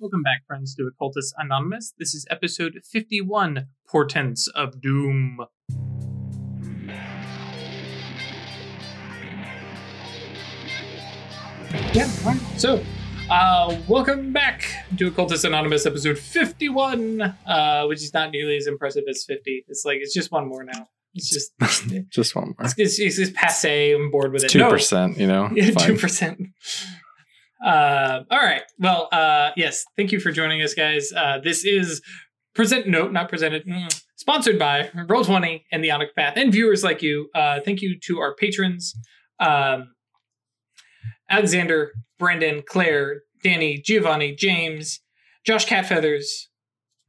Welcome back, friends, to Occultist Anonymous. This is episode 51 Portents of Doom. Yeah, all right. So, uh, welcome back to Occultist Anonymous episode 51, uh, which is not nearly as impressive as 50. It's like, it's just one more now. It's just, Just one more. it's, it's, it's just passe. I'm bored with it. Two No. percent, you know. Yeah, two percent. Uh, all right. Well, uh, yes. Thank you for joining us, guys. Uh, this is present. No, not presented. mm, sponsored by Roll Twenty and the Onyx Path, and viewers like you. Uh, thank you to our patrons, um, Alexander, Brandon, Claire, Danny, Giovanni, James, Josh Catfeathers.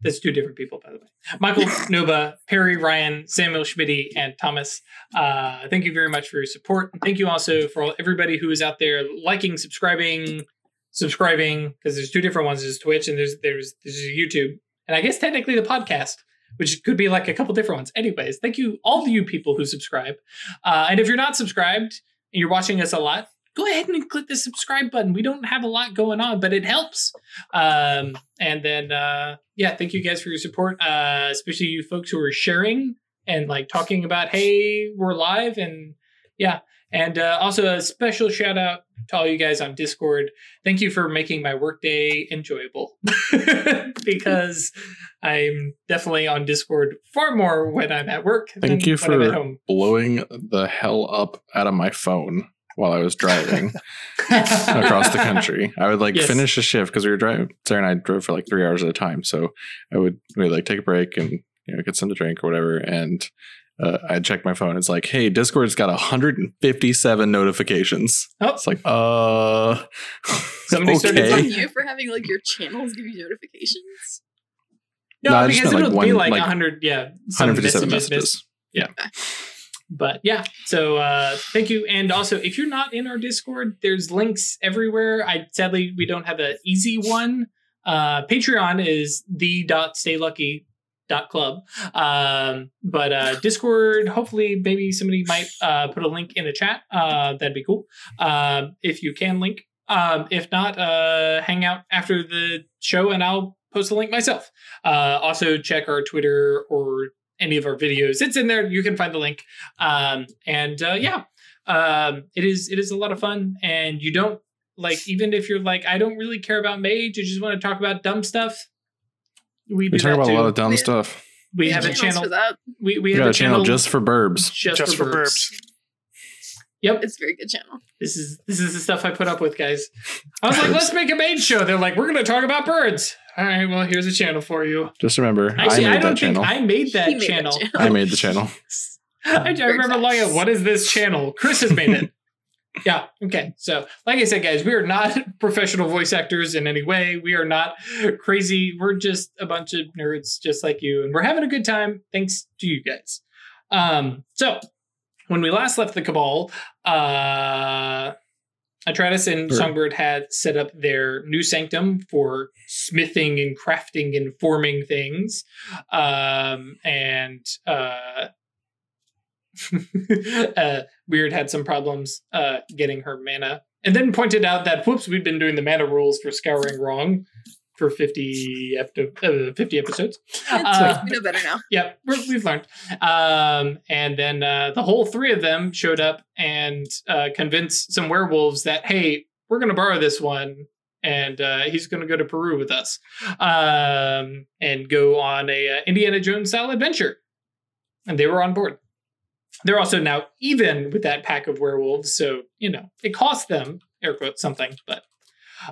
That's two different people, by the way. Michael Nova, Perry, Ryan, Samuel Schmitty, and Thomas. Uh, thank you very much for your support. And thank you also for all, everybody who is out there liking, subscribing, subscribing, because there's two different ones. There's Twitch and there's there's there's YouTube, and I guess technically the podcast, which could be like a couple different ones. Anyways, thank you all of you people who subscribe. Uh, and if you're not subscribed and you're watching us a lot, go ahead and click the subscribe button. We don't have a lot going on, but it helps. Um, and then uh, yeah, thank you guys for your support, uh, especially you folks who are sharing and like talking about hey we're live and yeah and uh, also a special shout out to all you guys on discord thank you for making my workday enjoyable because i'm definitely on discord far more when i'm at work Thank than you when i'm at for- home Blowing the hell up out of my phone while I was driving across the country. I would like Yes. finish a shift because we were driving. Sarah and I drove for like three hours at a time. So I would we like take a break and you know get some to drink or whatever. And uh, I'd check my phone. It's like, hey, Discord's got 157 notifications. oh It's like, uh, Somebody started It's on you for having like your channels give you notifications. no, No, because it'll like, be one- like like 100 yeah 157 messages missed. messages. But yeah so uh thank you. And also if you're not in our discord there's links everywhere. I sadly we don't have an easy one. Uh patreon is the dot stay lucky dot club. Um but uh discord hopefully maybe somebody might uh put a link in the chat. Uh that'd be cool. Um if you can link. Um if not uh hang out after the show and i'll post a link myself. Uh also check our twitter or any of our videos it's in there you can find the link um and uh yeah um it is it is a lot of fun and you don't like even if you're like i don't really care about mage i just want to talk about dumb stuff we We talk about too a lot of dumb Yeah. stuff. we have a channel for that. we, we We have got a a channel just for burbs. just, Just for, for burbs. burbs. yep It's a very good channel. this is this is the stuff i put up with guys i was like let's make a mage show they're like we're gonna talk about birds all right well here's a channel for you Just remember, actually I i, made don't that think channel. i made that He made that channel channel. I made the channel. I, I remember looking at what is this channel? Chris has made it. yeah. Okay. So, like I said, guys, we are not professional voice actors in any way. We are not crazy. We're just a bunch of nerds, just like you, and we're having a good time. Thanks to you guys. Um. So, when we last left the Cabal, uh, Atratus and. Songbird had set up their new sanctum for smithing and crafting and forming things. Um, and uh, uh, Weird had some problems uh, getting her mana, and then pointed out that whoops, we've been doing the mana rules for Scouring wrong for 50, ep- uh, 50 episodes. Uh, we know better now. Yep, we're, we've learned. Um, and then uh, the whole three of them showed up and uh, convinced some werewolves that, hey, we're going to borrow this one. And uh, he's going to go to Peru with us um, and go on a uh, Indiana Jones style adventure. And they were on board. They're also now even with that pack of werewolves. So, you know, it cost them, air quotes, something. But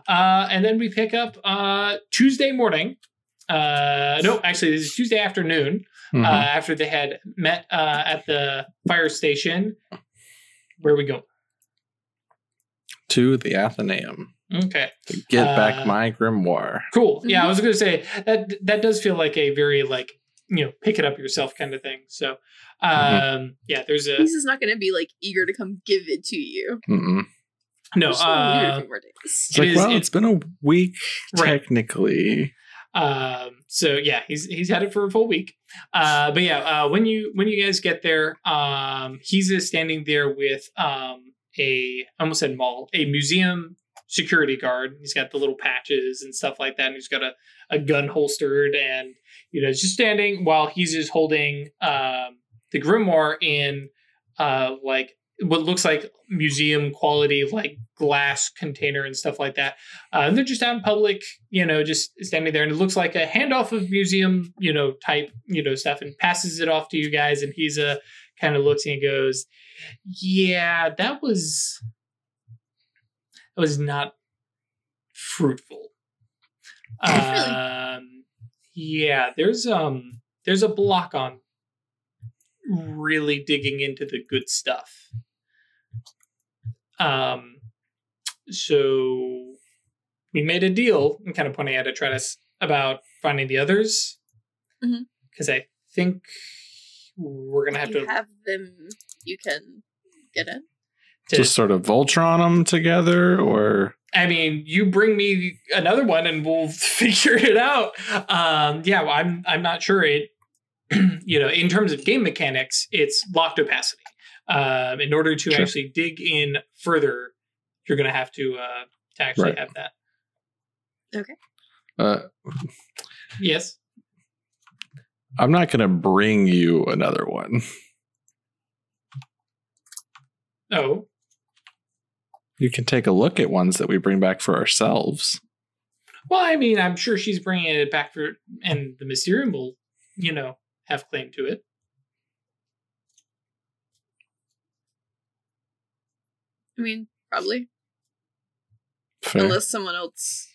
uh, and then we pick up uh, Tuesday morning. Uh, no, actually, this is Tuesday afternoon uh, after they had met uh, at the fire station. Where we go? to the Athenaeum Okay, to get Uh, back my grimoire. cool. Yeah, I was going to say that that does feel like a very like you know pick it up yourself kind of thing. So, um, yeah, there's a He's just not going to be like eager to come give it to you. Mm-mm. No. Just wanna leave it a Uh, few more days. It's It like, is- well, it- it's been a week Right. technically. Um, so yeah, he's he's had it for a full week. Uh, but yeah, uh, when you when you guys get there, um, he's uh, standing there with um a I almost said mall, a museum security guard. He's got the little patches and stuff like that, and he's got a, a gun holstered, and you know, he's just standing while he's just holding um, the grimoire in uh, like what looks like museum quality like glass container and stuff like that. Uh, and they're just out in public, you know, just standing there, and it looks like a handoff of museum, you know, type, you know, stuff, and passes it off to you guys, and he's a uh, kind of looks and goes, "Yeah, that was that was not fruitful." Um, yeah, there's um there's a block on really digging into the good stuff. Um, so we made a deal. I'm kind of pointing at Atreides about finding the others because Mhm. I think we're gonna have you to, have them. You can get in. to. Just sort of Voltron them together, or I mean, you bring me another one and we'll figure it out. Um, yeah, well, I'm I'm not sure it. you know, in terms of game mechanics, it's locked opacity. Um, in order to Sure. actually dig in further, you're going to have to uh, to actually Right. have that. Okay. Uh, Yes. I'm not going to bring you another one. Oh, You can take a look at ones that we bring back for ourselves. well, I mean, I'm sure she's bringing it back for, and the Mysterium will, you know, have claim to it. I mean, probably. Fair. Unless someone else,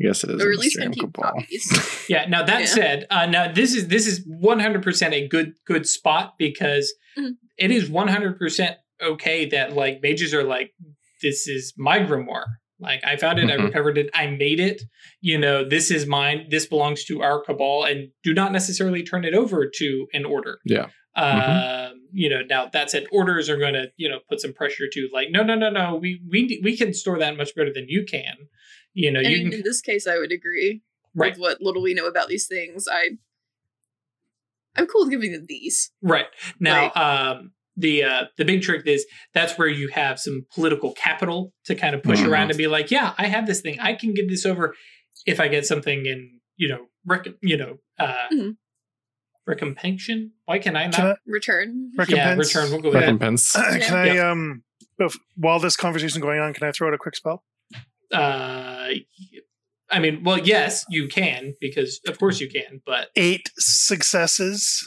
I guess it is. or at least can keep Cabal. copies. Yeah. Now that Yeah. said, uh, now this is this is 100 percent a good good spot because Mhm. it is 100 percent okay that like mages are like this is my grimoire. Like I found it, I Mhm. recovered it, I made it. You know, this is mine. This belongs to our cabal, and do not necessarily turn it over to an order. Yeah. Um, you know, now that said, orders are going to you know put some pressure to like, no, no, no, no. We we we can store that much better than you can. You know, I you mean, can in this case, I would agree right. with what little we know about these things. I, I'm cool with giving them these. Right. Now, Right. um, the uh, the big trick is that's where you have some political capital to kind of push Mhm. around and be like, yeah, I have this thing. I can give this over if I get something in, you know, rec- you know, uh, Mhm. Recompension. Why can I not? Can I, Return. Rec- yeah, recompense? return. We'll go with that. Recompense. can I um bef- while this conversation is going on, can I throw out a quick spell? Uh, I mean, well, yes, you can because of course you can. But Eight successes.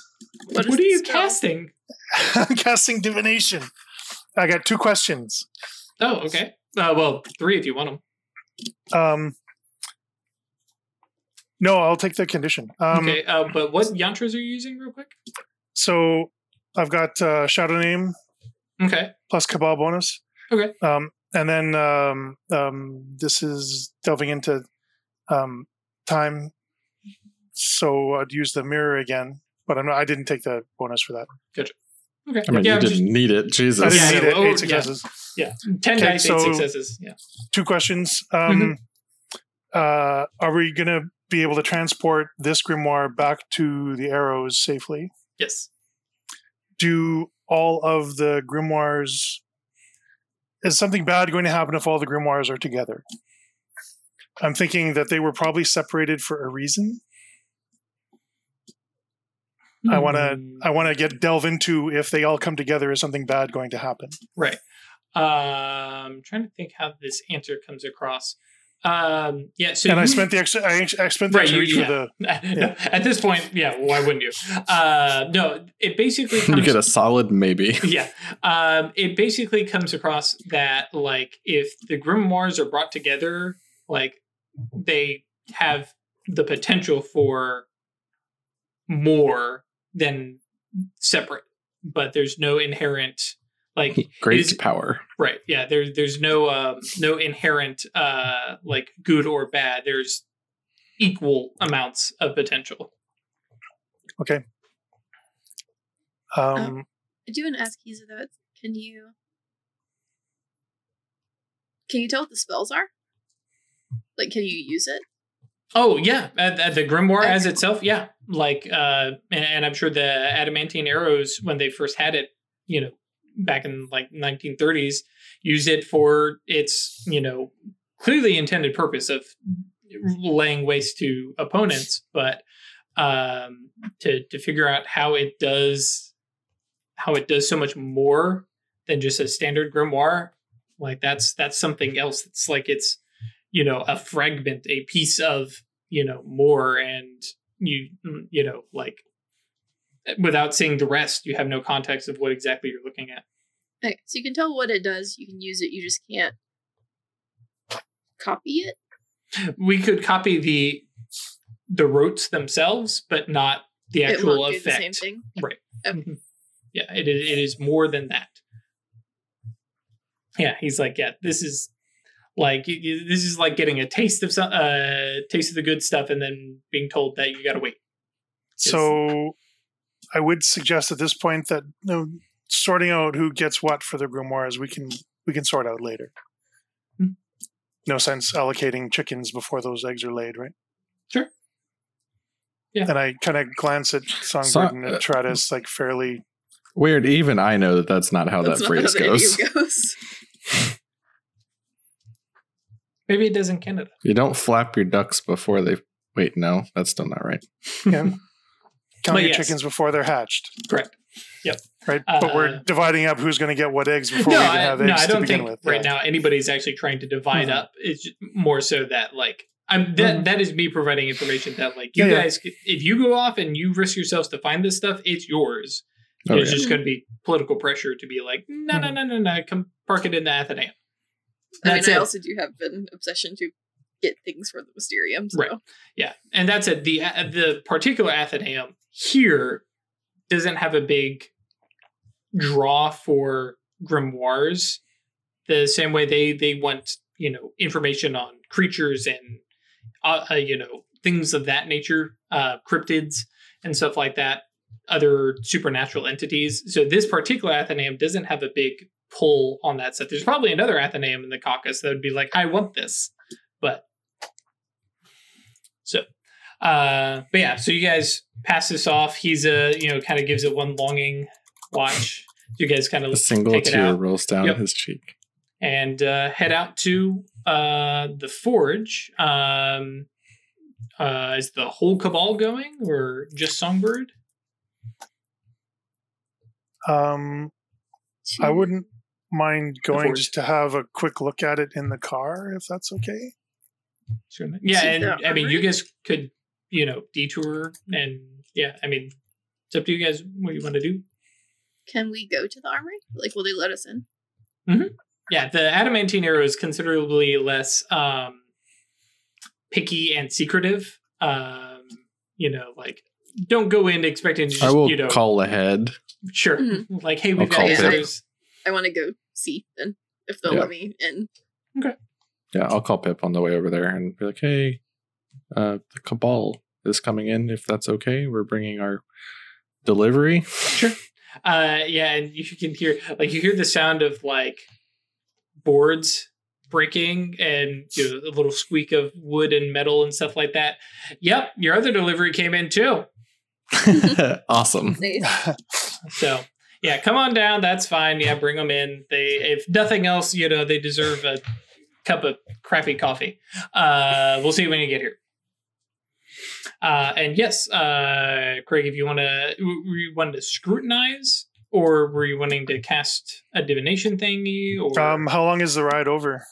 What are the you spell? casting? Casting divination. I got two questions. Oh, okay. Uh, well, three if you want them. Um No, I'll take the condition. Um okay. Uh, but what yantras are you using, real quick? so I've got uh shadow name Okay. plus cabal bonus. Okay. Um and then um um this is delving into um time. So I'd use the mirror again, but I'm not, I didn't take the bonus for that. Okay. I mean, yeah, you I'm didn't just- need it. Jesus. I didn't Yeah, need it. well, Eight yeah. successes. Yeah, ten Okay, dice, eight successes. Yeah. two questions. Um, uh, are we going to be able to transport this grimoire back to the arrows safely? Yes. Do all of the grimoires is something bad going to happen if all the grimoires are together? I'm thinking that they were probably separated for a reason. I want to. I want to get delve into if they all come together is something bad going to happen. Right. Um, I'm trying to think how this answer comes across. Um, yeah. So and I spent the extra I, I spent the Right, extra you- yeah. for the No, at this point, yeah. Why wouldn't you? Uh, no. It basically you get a solid maybe. yeah. Um, it basically comes across that like if the grimoires are brought together, like they have the potential for more than separate, but there's no inherent like Great is- power. right. Yeah. There's there's no um, no inherent uh, like good or bad. There's equal amounts of potential. okay. Um, I do want to ask Kiza though. Can you can you tell what the spells are? Like, can you use it? Oh yeah, uh, uh, the grimoire as itself, yeah. Like, uh, and, and I'm sure the adamantine arrows when they first had it, you know, back in like 1930s, used it for its, you know, clearly intended purpose of laying waste to opponents, but um, to to figure out how it does how it does so much more than just a standard grimoire, like that's that's something else. It's like it's you know a fragment, a piece of you know more, and you you know like without seeing the rest, you have no context of what exactly you're looking at. Okay, so you can tell what it does. You can use it. You just can't copy it. We could copy the the rotes themselves, but not the It actual won't do effect. the same thing. Right. Okay. Mhm. Yeah, it is, it is more than that. Yeah, he's like, yeah, this is like y- y- this is like getting a taste of some uh taste of the good stuff and then being told that you got to wait. So I would suggest at this point that no sorting out who gets what for the grimoires we can we can sort out later. Hmm. No sense allocating chickens before those eggs are laid, right? Sure. Yeah. And I kind of glance at Songbird So- and at Tratus like fairly Weird. Even I know that that's not how That's that not phrase how goes. goes. Maybe it does in Canada. You don't flap your ducks before they. Wait, no, that's still not right. yeah, count your yes. chickens before they're hatched, Correct. Yep. Right? but we're Uh, dividing up who's going to get what eggs before no, we even I, have no, eggs I to don't begin think with. right yeah. now anybody's actually trying to divide Mhm. up. It's just more so that like I'm that Mhm. that is me providing information that like you Yeah, yeah. guys, c- if you go off and you risk yourselves to find this stuff, it's yours. Oh, it's yeah. just going to be political pressure to be like, no, no, Mhm. no, no, no, come park it in the Athenaeum. I mean, That's I it. also do have an obsession to get things for the Mysterium. So. Right. Yeah, and that's it. The uh, the particular Athenaeum here doesn't have a big draw for grimoires. The same way they they want you know information on creatures and uh, uh, you know things of that nature, uh, cryptids and stuff like that, other supernatural entities. So this particular Athenaeum doesn't have a big pull on that set There's probably another Athenaeum in the caucus that would be like, I want this, but so uh but yeah so you guys pass this off. He's a you know kind of gives it one longing watch. You guys kind A of single take it tear out. rolls down Yep. his cheek. and uh head out to uh the forge. Um uh is the whole cabal going or just songbird? Um, I wouldn't mind going just to have a quick look at it in the car, if that's okay. Sure. yeah and the i mean you guys could you know detour and yeah i mean it's up to you guys what you want to do Can we go to the armory? Like, will they let us in? Yeah, the adamantine arrow is considerably less um, picky and secretive. Um, you know, like don't go in expecting to just I will you know call ahead. sure Mhm. like hey I'll we've got call this. Pip. There's- I want to go see then if they'll Yeah. let me in. Okay yeah, I'll call Pip on the way over there and be like, "Hey, uh, the cabal is coming in. If that's okay, we're bringing our delivery." Sure. Uh, yeah, and you can hear like you hear the sound of like boards breaking and you know, a little squeak of wood and metal and stuff like that. Yep, your other delivery came in too. awesome. So yeah, come on down. That's fine. Yeah, bring them in. They, if nothing else, you know, they deserve a cup of crappy coffee. Uh, we'll see when you get here. Uh, and yes, uh, Craig, if you want to, were you wanting to scrutinize, or were you wanting to cast a divination thingy? Or Um, how long is the ride over?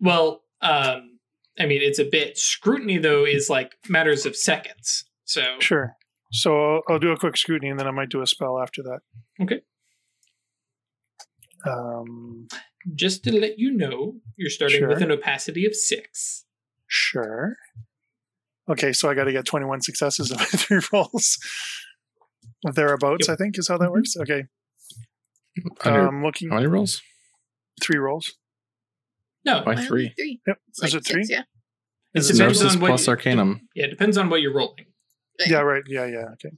well, um, I mean, it's a bit scrutiny though is like matters of seconds. So Sure. So I'll, I'll do a quick scrutiny and then I might do a spell after that. Okay. Um, just to let you know, you're starting with an opacity of six. sure. Okay, so I got to get 21 successes in my three rolls. Thereabouts, Yep. I think, is how that works. Okay. On your- Um, looking how many rolls? three rolls. No, By three. Three. Yep. It's Is like it three? yeah. It Is it depends on what plus you- Arcanum. Yeah, it depends on what you're rolling. Right. Yeah, right. Yeah, yeah. Okay.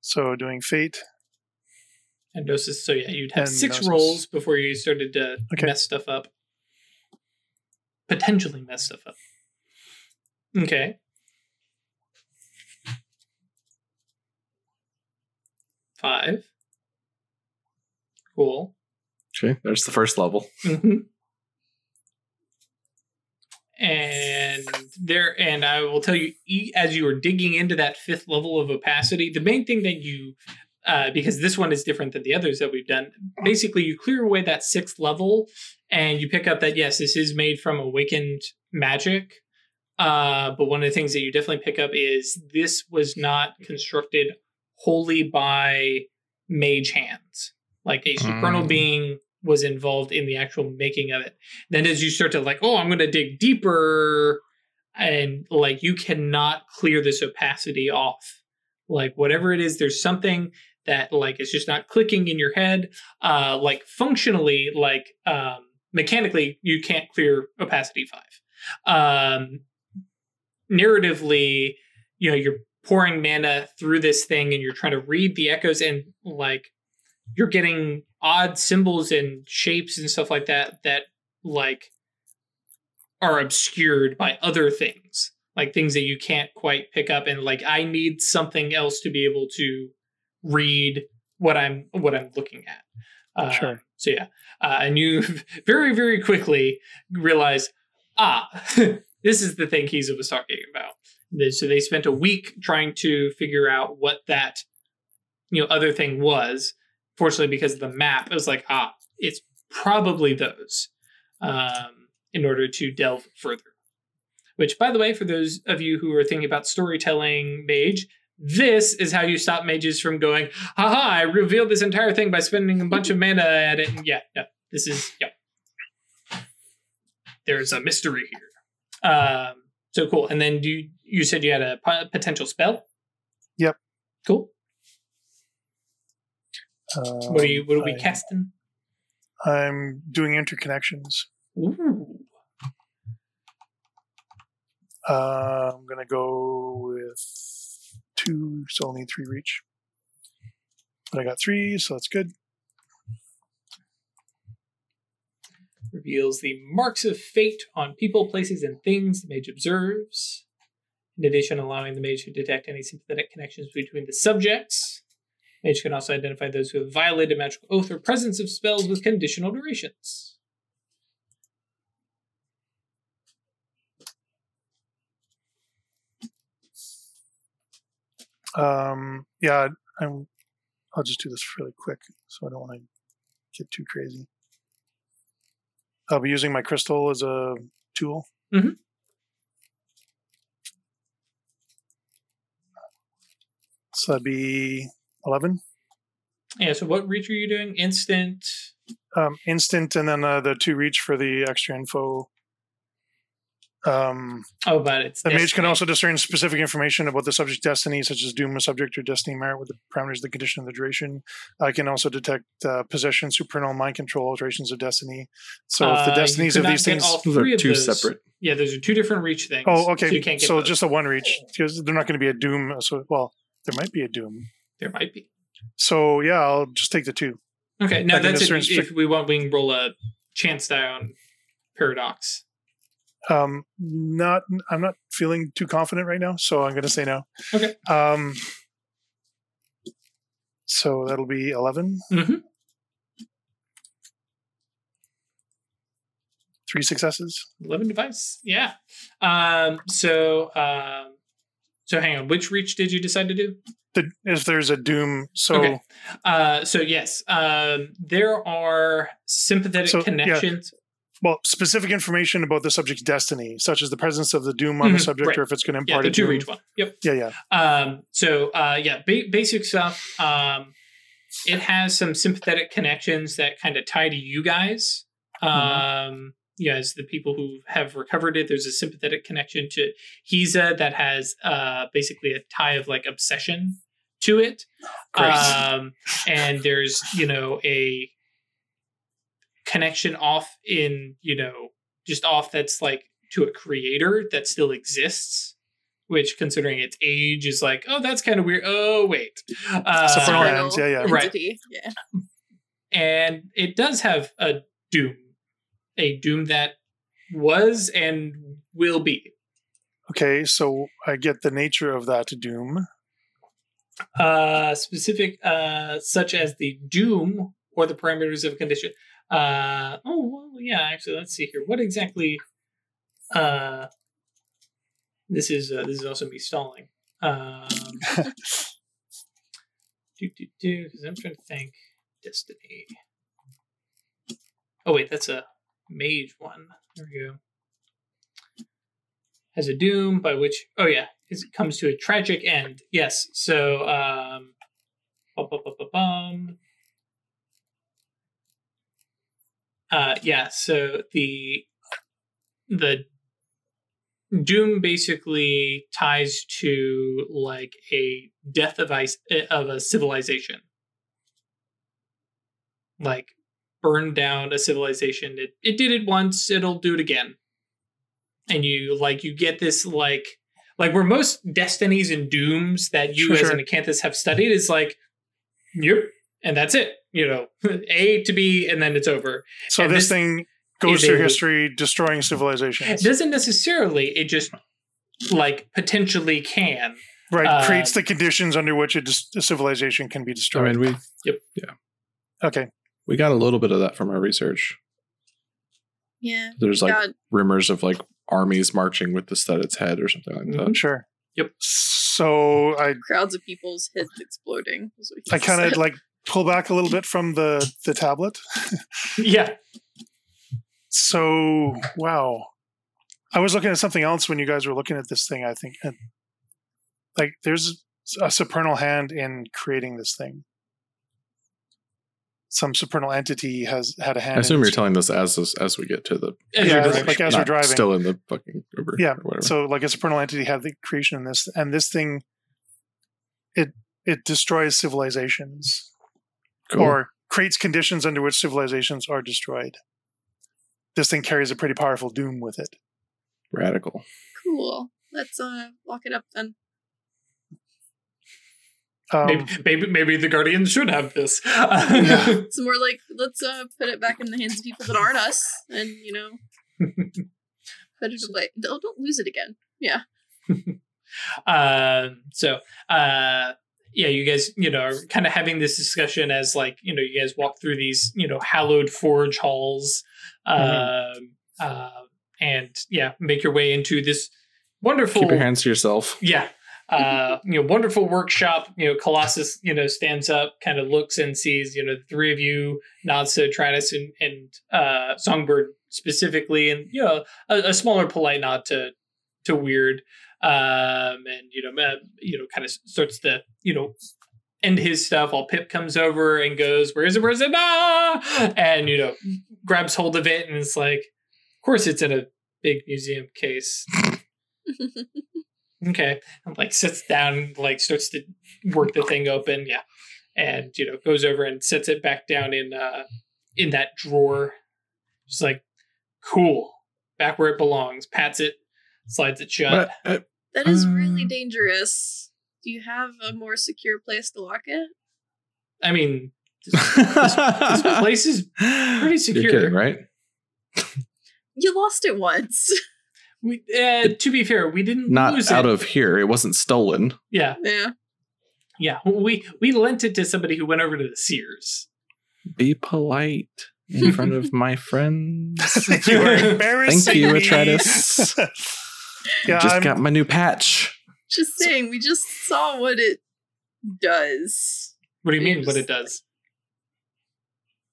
So doing fate. And gnosis, so yeah, you'd have And six gnosis. rolls before you started to Okay. mess stuff up. Potentially mess stuff up. Okay. Five. Cool. Okay, there's the first level. hmm and there and i will tell you as you are digging into that fifth level of opacity the main thing that you uh, because this one is different than the others that we've done basically you clear away that sixth level and you pick up that yes this is made from awakened magic uh, but one of the things that you definitely pick up is this was not constructed wholly by mage hands. Like a supernal Mm. being was involved in the actual making of it. Then as you start to like oh i'm going to dig deeper and like you cannot clear this opacity off. Like whatever it is there's something that like is just not clicking in your head. Uh like functionally like um mechanically you can't clear opacity 5 um narratively you know you're pouring mana through this thing and you're trying to read the echoes and like you're getting odd symbols and shapes and stuff like that that like are obscured by other things like things that you can't quite pick up. And like i need something else to be able to read what i'm what i'm looking at. Uh, Sure. so yeah. Uh, and you very very quickly realize ah this is the thing Kiza was talking about. So they spent a week trying to figure out what that you know other thing was. Fortunately because of the map it was like ah it's probably those um, in order to delve further. Which by the way for those of you who are thinking about storytelling mage this is how you stop mages from going haha i revealed this entire thing by spending a bunch of mana at it. And yeah no this is yeah. There's a mystery here um so cool and then you you said you had a potential spell Yep. cool Um, what are you what are we I- casting I'm doing interconnections. Ooh. Uh, I'm gonna go with two, so I'll need three reach. But I got three, so that's good. Reveals the marks of fate on people, places, and things the mage observes. In addition, allowing the mage to detect any sympathetic connections between the subjects. Mage can also identify those who have violated magical oath or presence of spells with conditional durations. Um, yeah, I'm. I'll just do this really quick, so I don't want to get too crazy. I'll be using my crystal as a tool. Mhm. So that'd be eleven. Yeah, so what reach are you doing? Instant. Um, instant, and then uh, the two reach for the extra info. Um, Oh, but it's. The mage can also discern specific information about the subject destiny, such as doom, a subject, or destiny merit with the parameters the condition of the duration. I can also detect uh, possession, supernal, mind control, alterations of destiny. So if Uh, the you destinies could of these things. all Those three are of two those. separate. Yeah, those are two different reach things. Oh, okay. So you can't get so just a one reach because they're not going to be a doom. So well, there might be a doom. there might be. So yeah, I'll just take the two. Okay, no, that's discern if, if we want. We can roll a chance die on paradox. Um, not. I'm not feeling too confident right now, so I'm going to say no. Okay. Um. So that'll be eleven. Mhm. Three successes. 11 device yeah um so um so hang on which reach did you decide to do The, if there's a doom, so Okay. uh so yes um there are sympathetic So, yeah. Well, specific information about the subject's destiny, such as the presence of the doom on the Mhm, subject, right. or if it's going to yeah impart the a two reach one. Yep. Yeah, yeah. um so uh yeah ba- basic stuff um it has some sympathetic connections that kind of tie to you guys. Um yeah as the people who have recovered it there's a sympathetic connection to Hiza that has uh basically a tie of like obsession to it. Um and there's you know a connection off in you know just off that's like to a creator that still exists which considering its age is like oh that's kind of weird oh wait uh, Supernal Supernal yeah, yeah. Right. entity. Yeah. and it does have a doom a doom that was and will be Okay, so I get the nature of that doom. uh specific uh such as the doom or the parameters of a condition uh oh well yeah actually let's see here what exactly Uh, this is uh, this is also me stalling. Um, do do do because I'm trying to think. Destiny. Oh wait, that's a mage one. There we go. Has a doom by which oh yeah, it comes to a tragic end. Yes. So um bum, bum, bum, bum, bum. Uh yeah, so the the doom basically ties to like a death of ice of a civilization. Like burn down a civilization. It, it did it once it'll do it again. And you like you get this like like where most destinies and dooms that you Sure, as sure. an acanthus have studied is like yep and that's it you know a to b and then it's over So this this thing goes through a- history, destroying it civilizations. doesn't necessarily it just like potentially can Right, uh, creates the conditions under which a, dis- a civilization can be destroyed. I destroyed. mean, we Yep. Yeah. okay, we got a little bit of that from our research. Yeah. There's like God. rumors of like armies marching with this at its head or something like that. Mhm. sure. Yep. So I Crowds of people's heads exploding. was what he I kind of like pull back a little bit from the the tablet. yeah So wow, I was looking at something else when you guys were looking at this thing. I think, and, like, there's a supernal hand in creating this thing. Some supernal entity has had a hand. I assume in you're telling this as as we get to the Yeah, you're like- driving. like as we're driving. still in the fucking Uber. Yeah, or whatever. So, like a supernal entity had the creation in this, and this thing, it it destroys civilizations Cool. or creates conditions under which civilizations are destroyed. This thing carries a pretty powerful doom with it. radical. cool. Let's uh lock it up then. Um, maybe, maybe maybe the guardians should have this Yeah. It's more like let's uh put it back in the hands of people that aren't us, and you know, put it away. Don't, don't lose it again. Yeah. uh, so uh yeah you guys you know are kind of having this discussion as like you know you guys walk through these you know hallowed forge halls Mhm. um uh, and yeah make your way into this wonderful Keep your hands to yourself. yeah uh you know wonderful workshop you know colossus you know stands up kind of looks and sees you know the three of you nods to Tratus and and uh songbird specifically and you know a, a smaller polite nod to to weird um and you know uh, you know kind of starts to you know end his stuff while pip comes over and goes where is it? Where is it? Ah! and you know grabs hold of it and it's like of course it's in a big museum case. Okay. And like sits down like starts to work the thing open yeah. And you know goes over and sets it back down in uh in that drawer. Just like cool. Back where it belongs. Pats it slides it shut. But, uh, That is really Um, dangerous. Do you have a more secure place to lock it? i mean this place is pretty secure. You're kidding, right? You lost it once. we uh, to be fair we didn't Not lose out it of here. It wasn't stolen. yeah yeah. yeah we we lent it to somebody who went over to the Seers Be polite in front of my friends. you are embarrassing Thank you, me. Atreides. Yeah, Just I'm, got my new patch. Just saying, we just saw what it does. what do you mean what it does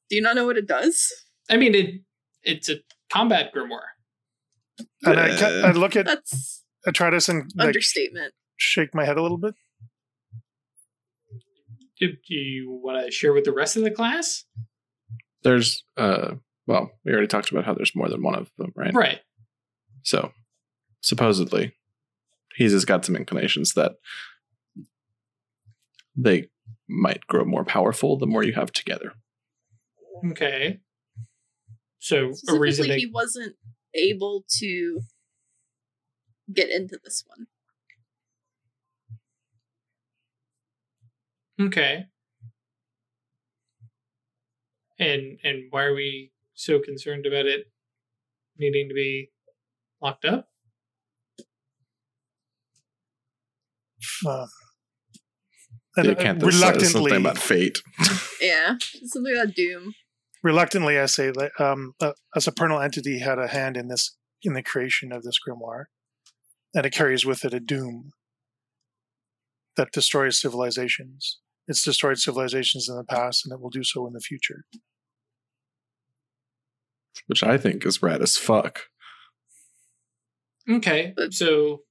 Do you not know what it does? i mean it it's a combat grimoire and I, ca- I look at That's Atreides and like, understatement. shake my head a little bit. do, do you want to share with the rest of the class There's uh well, we already talked about how there's more than one of them, right? right So supposedly he's just got some inclinations that they might grow more powerful the more you have together. okay so a reason they he wasn't able to get into this one. Okay. And and why are we so concerned about it needing to be locked up? Uh, and, You uh, can't say reluctantly, something about fate. Yeah, something about doom. reluctantly, I say that um, a, a supernal entity had a hand in this in the creation of this grimoire, and it carries with it a doom that destroys civilizations. It's destroyed civilizations in the past, and it will do so in the future. which I think is rad as fuck. Okay, so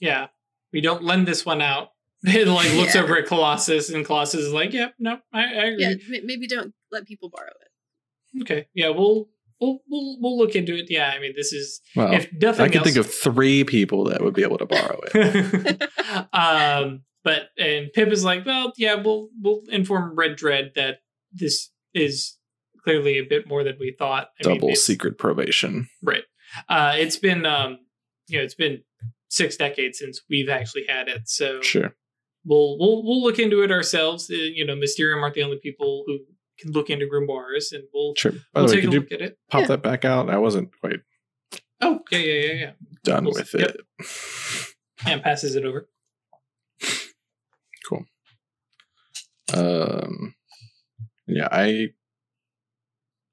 yeah, we don't lend this one out. It like looks Yeah. over at Colossus, and Colossus is like, "Yep, no, I, I agree." Yeah, m- maybe don't let people borrow it. Okay, yeah, we'll we'll we'll we'll look into it. Yeah, I mean, this is Well, if nothing I can else. think of three people that would be able to borrow it. um, but and Pip is like, well, yeah, we'll we'll inform Red Dread that this is clearly a bit more than we thought. I Double it's- secret probation. right? Uh, it's been um, you know, it's been six decades since we've actually had it, so Sure. we'll we'll we'll look into it ourselves. Uh, you know, Mysterium aren't the only people who can look into grimoires, and we'll Sure. By we'll the way, take a look at it. pop Yeah. that back out? I wasn't quite Oh, yeah, yeah, yeah, yeah. done We'll- with yep. it. And passes it over. Cool. Um, yeah, I.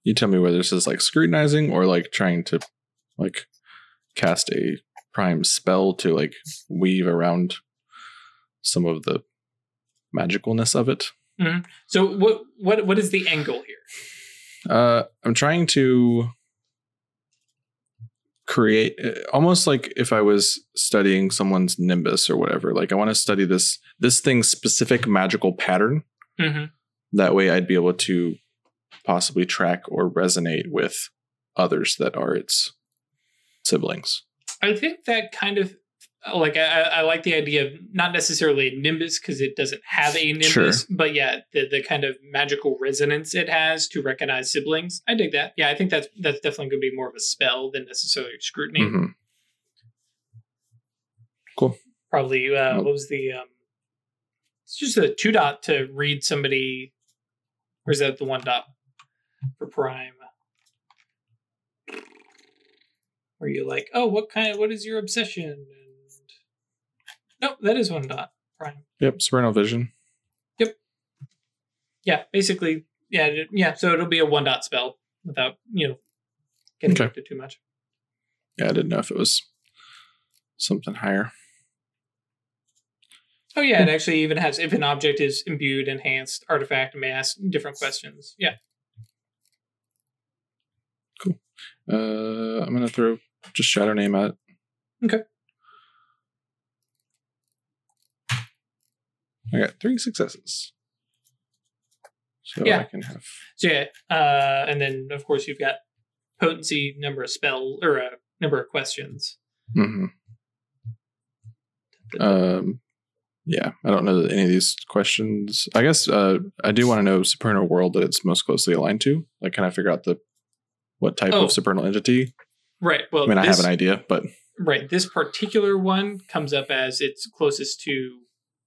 You tell me whether this is like scrutinizing or like trying to, like, cast a prime spell to like weave around some of the magicalness of it. So what what what is the angle here? Uh, I'm trying to create uh, almost like if I was studying someone's nimbus or whatever. Like I want to study this this thing's specific magical pattern. Mm-hmm. That way, I'd be able to possibly track or resonate with others that are its siblings. I think that kind of like I, I like the idea of not necessarily a nimbus because it doesn't have a nimbus, Sure. but yeah, the the kind of magical resonance it has to recognize siblings. I dig that. Yeah, I think that's that's definitely going to be more of a spell than necessarily scrutiny. Mhm. Probably uh, what was the um? It's just a two dot to read somebody, or is that the one dot for prime? Where you like, oh, what kind? Of, what is your obsession? And nope, that is one dot prime. Yep, Supernal Vision. Yep. Yeah, basically, yeah, yeah. So it'll be a one dot spell without you know getting Okay. into too much. Yeah, I didn't know if it was something higher. Oh yeah, it actually even has if an object is imbued, enhanced, artifact, may ask different questions. Yeah. Cool. Uh, I'm gonna throw just shadow name at. it. Okay. I got three successes. So Yeah. I can have So yeah, uh, and then of course you've got potency, number of spell or uh, number of questions. hmm Um, yeah, I don't know that any of these questions. I guess uh, I do want to know supernal world that it's most closely aligned to. Like, can I figure out the what type Oh. of supernal entity? Right. Well, I mean, I have an idea, but right. This particular one comes up as it's closest to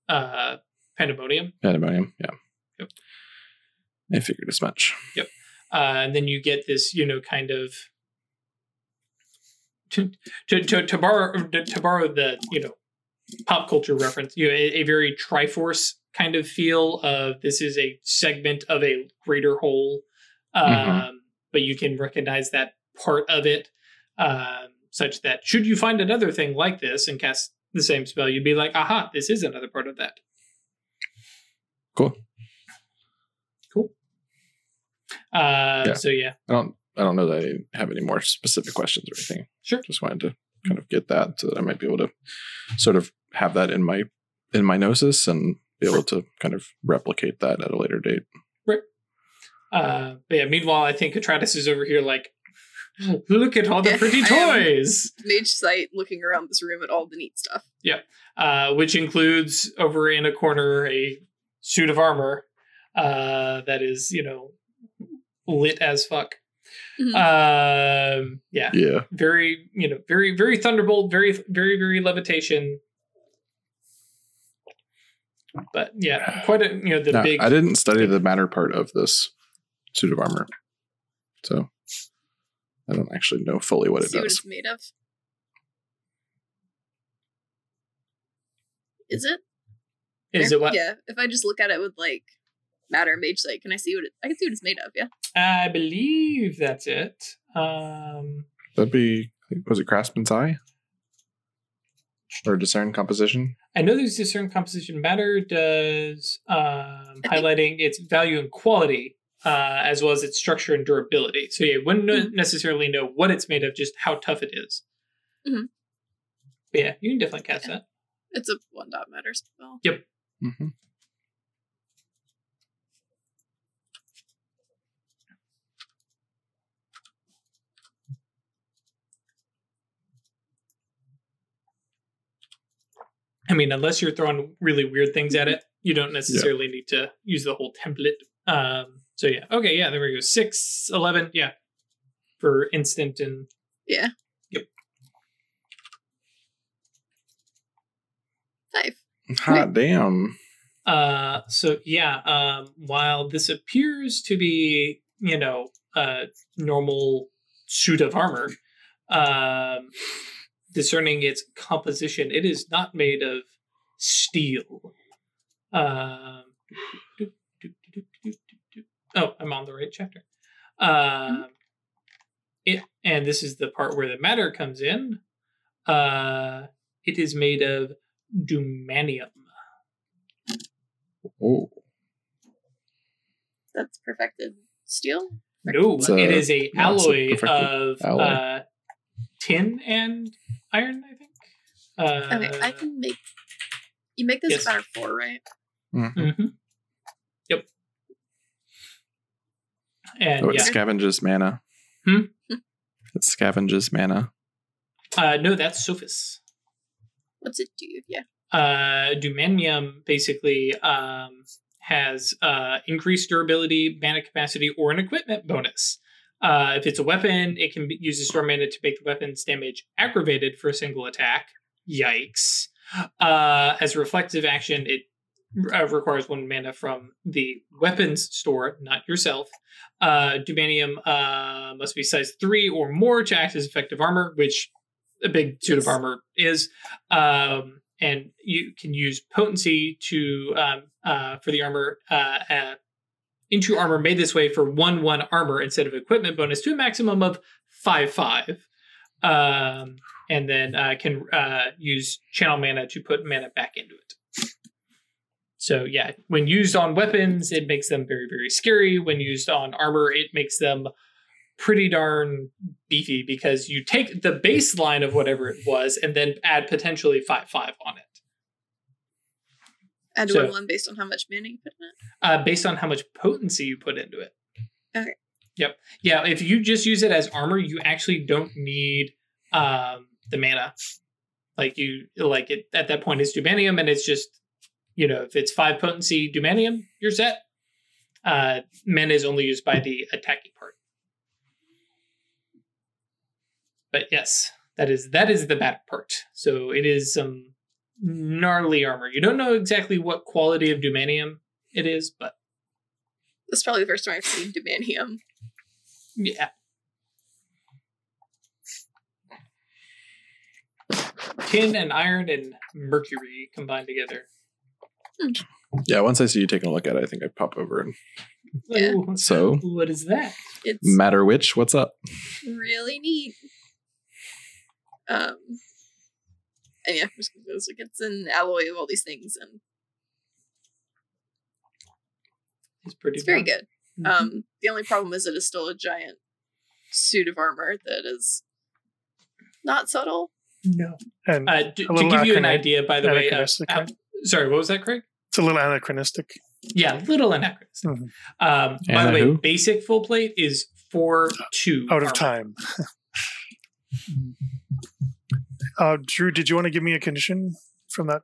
uh, pandemonium, pandemonium. Yeah, Yep. I figured as much. Yep. Uh, and then you get this, you know, kind of to to to, to borrow to, to borrow the you know pop culture reference, you know, a, a very Triforce kind of feel of this is a segment of a greater whole, um, Mhm. but you can recognize that part of it, um, such that should you find another thing like this and cast the same spell, you'd be like, aha, this is another part of that. Cool. Cool. Uh, Yeah. So yeah, I don't. I don't know that I have any more specific questions or anything. Sure. Just wanted to kind of get that so that I might be able to sort of have that in my in my gnosis and be able to kind of replicate that at a later date. Uh, but yeah, meanwhile, I think Atratus is over here like, look at all the Yeah, pretty toys, Mage sight looking around this room at all the neat stuff. Yeah. Uh, which includes over in a corner a suit of armor uh, that is, you know, lit as fuck. Mhm. Um, yeah, Yeah. very, you know, very, very thunderbolt, very, very, very levitation. But yeah, quite a you know the Now, big. I didn't study the matter part of this suit of armor, so I don't actually know fully what it See what it's made of. Is it? Is it what? Yeah. If I just look at it with like matter mage sight, can I see what it? I can see what it's made of. Yeah. I believe that's it. Um, That'd be Was it Craftsman's Eye? Or Discern Composition? I know there's discern composition matter does um, highlighting its value and quality uh, as well as its structure and durability. So you wouldn't Mhm. necessarily know what it's made of, just how tough it is. Mhm. But yeah, you can definitely cast that. It's a one dot matter spell. Mm-hmm. I mean, unless you're throwing really weird things at it, you don't necessarily need to use the whole template. Um, so yeah, okay, yeah, there we go. Six, 11, yeah, for instant and yeah. Yep. Five. Hot damn. Uh, so yeah, um, while this appears to be, you know, a normal suit of armor, um, discerning its composition, it is not made of steel. Um, oh, I'm on the right chapter. Um, it, and this is the part where the matter comes in. Uh, it is made of dumanium. Oh. That's perfected steel. No, It's a- it is a no, a alloy perfected of alloy. Uh, tin and iron. I think. Uh, Okay, I can make. You make this yes. matter four, right? Mhm. mhm. Yep. And Oh, it yeah, scavenges mana. Hmm? It scavenges mana. uh, no, that's Sophis. What's it do? Yeah. uh, Dumanium basically um, has uh, increased durability, mana capacity, or an equipment bonus. Uh, if it's a weapon, it can be, use the store mana to make the weapon's damage aggravated for a single attack. Yikes. Uh, as a reflective action, it uh, requires one mana from the weapons store, not yourself. Uh, Dumanium uh, must be size 3 or more to act as effective armor, which a big suit of armor is. Um, and you can use potency to um, uh, for the armor uh, uh, into armor made this way for one one armor instead of equipment bonus to a maximum of five five, um, and then uh, can uh, use channel mana to put mana back into it. So yeah, when used on weapons, it makes them very very scary. When used on armor, it makes them pretty darn beefy because you take the baseline of whatever it was and then add potentially five five on it. Add So- one one based on how much mana you put in it. uh, based on how much potency you put into it. Okay. Yep. Yeah. If you just use it as armor, you actually don't need um, the mana. Like you, like it at that point, it's Dumanium, and it's just, you know, if it's five potency Dumanium, you're set. Uh, mana is only used by the attacking part. But yes, that is that is the bad part. So it is some gnarly armor. You don't know exactly what quality of Dumanium it is, but This is probably the first time I've seen Dumanium. yeah. Tin and iron and mercury combined together. Yeah, once I see you taking a look at it, I think I'd pop over and Yeah. Ooh, so what is that? It's matter which, what's up? really neat. Um, and yeah, just goes like it's an alloy of all these things, and It's pretty. it's very darn- good. Mhm. Um, the only problem is it is still a giant suit of armor that is not subtle. no. And Uh, d- A to little give you an acronym- idea, by the way. Uh, anachronistic, right? Sorry, what was that, Craig? it's a little anachronistic. Yeah, little anachronistic. Mhm. Um, by the way, who? basic full plate is four two Out of armor. time. uh, Drew, did you want to give me a condition from that?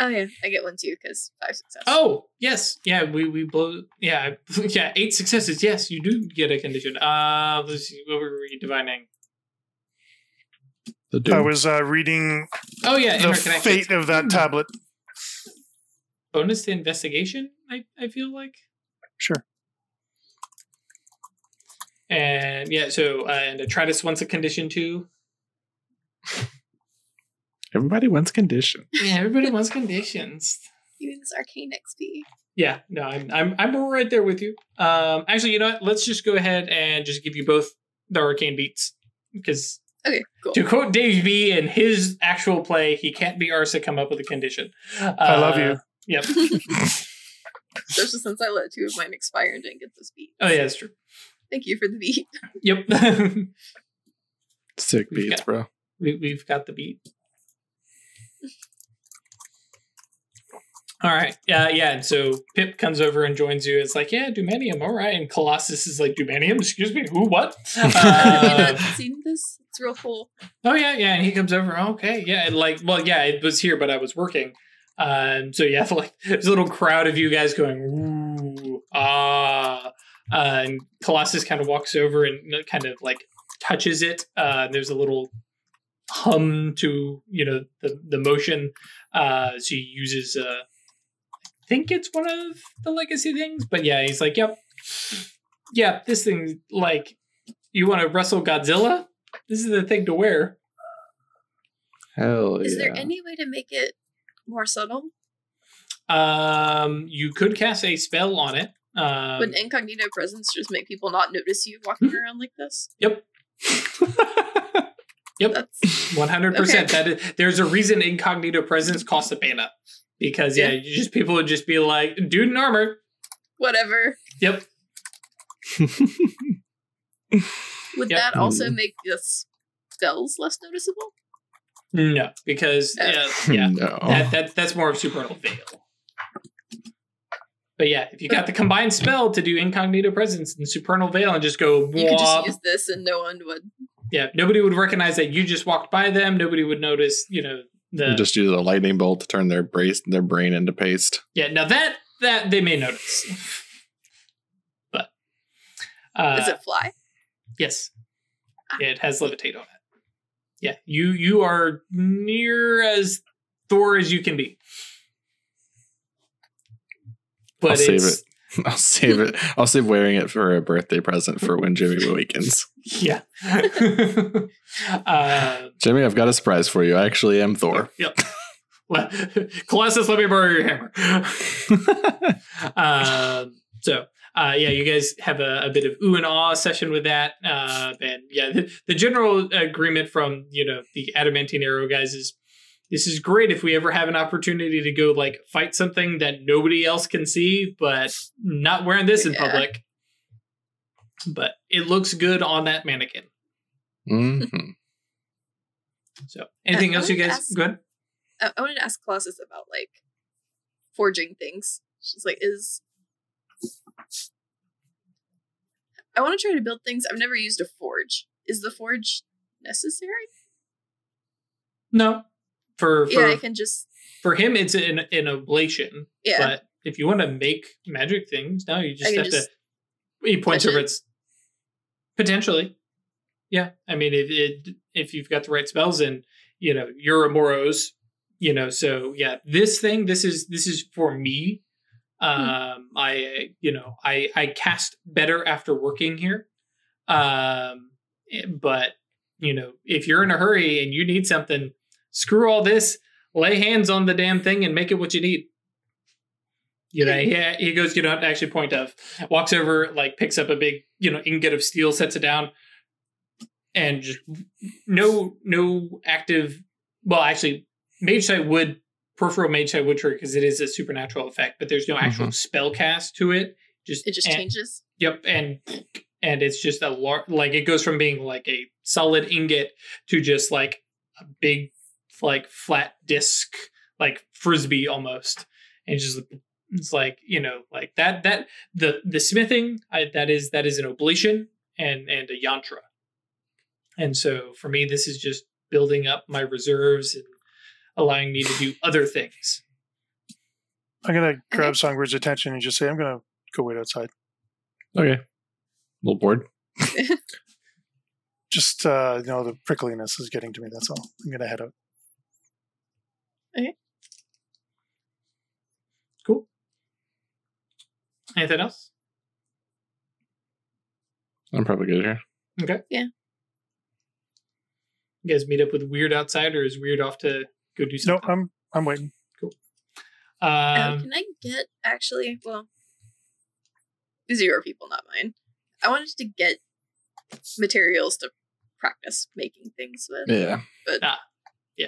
Oh yeah, I get one too because five success. Oh yes, yeah. We we blow. Yeah, yeah. Eight successes. Yes, you do get a condition. Uh, let's see. What were we divining? The I was uh, reading Oh yeah, the fate of that tablet. Bonus to investigation. I I feel like. Sure. And yeah, so uh, and Detritus wants a condition too. Everybody wants condition. Yeah, everybody wants conditions. Even this arcane XP. Yeah, no, I'm I'm I'm right there with you. Um, actually, you know what? Let's just go ahead and just give you both the arcane beats because Okay, cool. To quote Dave B in his actual play, he can't be arsed to come up with a condition. I love you. Yep. Especially since I let two of mine expire and didn't get this beat. Oh yeah, that's true. Thank you for the beat. Yep. Sick We've beats, got- bro. we, we've got the beat. All right. Yeah, yeah. And so Pip comes over and joins you. It's like, yeah, Dumanium. All right. And Colossus is like, Dumanium? Excuse me. Who? What? Have you Uh, not seen this? It's real cool. oh, yeah, yeah. And he comes over. Okay. Yeah. And like, well, yeah, it was here, but I was working. Um, so yeah, like there's a little crowd of you guys going, ooh, ah. Uh, and Colossus kind of walks over and kind of like touches it. Uh, and there's a little hum to you know the the motion. Uh, so he uses uh, I think it's one of the legacy things, but yeah, he's like, yep, yeah, this thing like you want to wrestle Godzilla. This is the thing to wear. Hell Is yeah. there any way to make it more subtle? Um, you could cast a spell on it. Um, Would incognito presence just make people not notice you walking Hmm. around like this? yep, yep. One hundred percent. That is, there's a reason incognito presence costs a mana because yeah, Yeah. you just people would just be like, dude in armor. whatever. Yep. Would Yep. that also make the spells less noticeable? No, because Oh. yeah, yeah, no. that, that that's more of supernal veil. But yeah, if you got the combined spell to do incognito presence and supernal veil and just go, You could just use this and no one would. yeah, nobody would recognize that you just walked by them. Nobody would notice, you know, the You just use a lightning bolt to turn their brace their brain into paste. yeah. Now that that they may notice, but uh, Does it fly? Yes. Ah. It has levitate on it. Yeah, you you are near as Thor as you can be. But I'll save it. I'll save it. I'll save wearing it for a birthday present for when Jimmy awakens. Yeah. uh, Jimmy, I've got a surprise for you. I actually am Thor. yep. Colossus, let me borrow your hammer. um, so, uh, yeah, you guys have a, a bit of ooh and ah session with that. Uh, and yeah, the, the general agreement from, you know, the adamantine arrow guys is this is great if we ever have an opportunity to go like fight something that nobody else can see, but not wearing this in Yeah. public. But it looks good on that mannequin. Mhm. So, anything I else you guys? ask- Go ahead. I, I wanted to ask Colossus about like forging things. She's like, is I want to try to build things. I've never used a forge. Is the forge necessary? No, for for, yeah, I can just for him, it's an an oblation. yeah. But if you want to make magic things, no, you just have just to. He points over it. its potentially. Yeah, I mean, if it, if you've got the right spells and you know you're a Moros, you know, so yeah, this thing, this is this is for me. Hmm. Um, I you know I I cast better after working here, um, eh, but you know if you're in a hurry and you need something, screw all this, lay hands on the damn thing and make it what you need. You know, he, he goes, you don't have to actually point of, walks over, like picks up a big, you know, ingot of steel, sets it down, and just no, no active. Well, actually, mage sight would peripheral mage sight would trigger because it is a supernatural effect, but there's no actual mm-hmm. spell cast to it. Just It just and- changes. Yep, and and it's just a lar- like it goes from being like a solid ingot to just like a big like flat disc like frisbee almost and just it's like you know like that that the the smithing I, that is that is an oblation and and a yantra and so for me this is just building up my reserves and allowing me to do other things I'm gonna grab Songbird's attention and just say, I'm gonna go wait outside. Okay. A little bored. Just uh, you know, the prickliness is getting to me. That's all. I'm gonna head out. Okay. Cool anything else I'm probably good here. Okay. Yeah. You guys meet up with Weird outside, or is Weird off to go do No. I'm I'm waiting. Um, Um, can I get actually? Well, these are your people, not mine. I wanted to get materials to practice making things with. Yeah. but Yeah,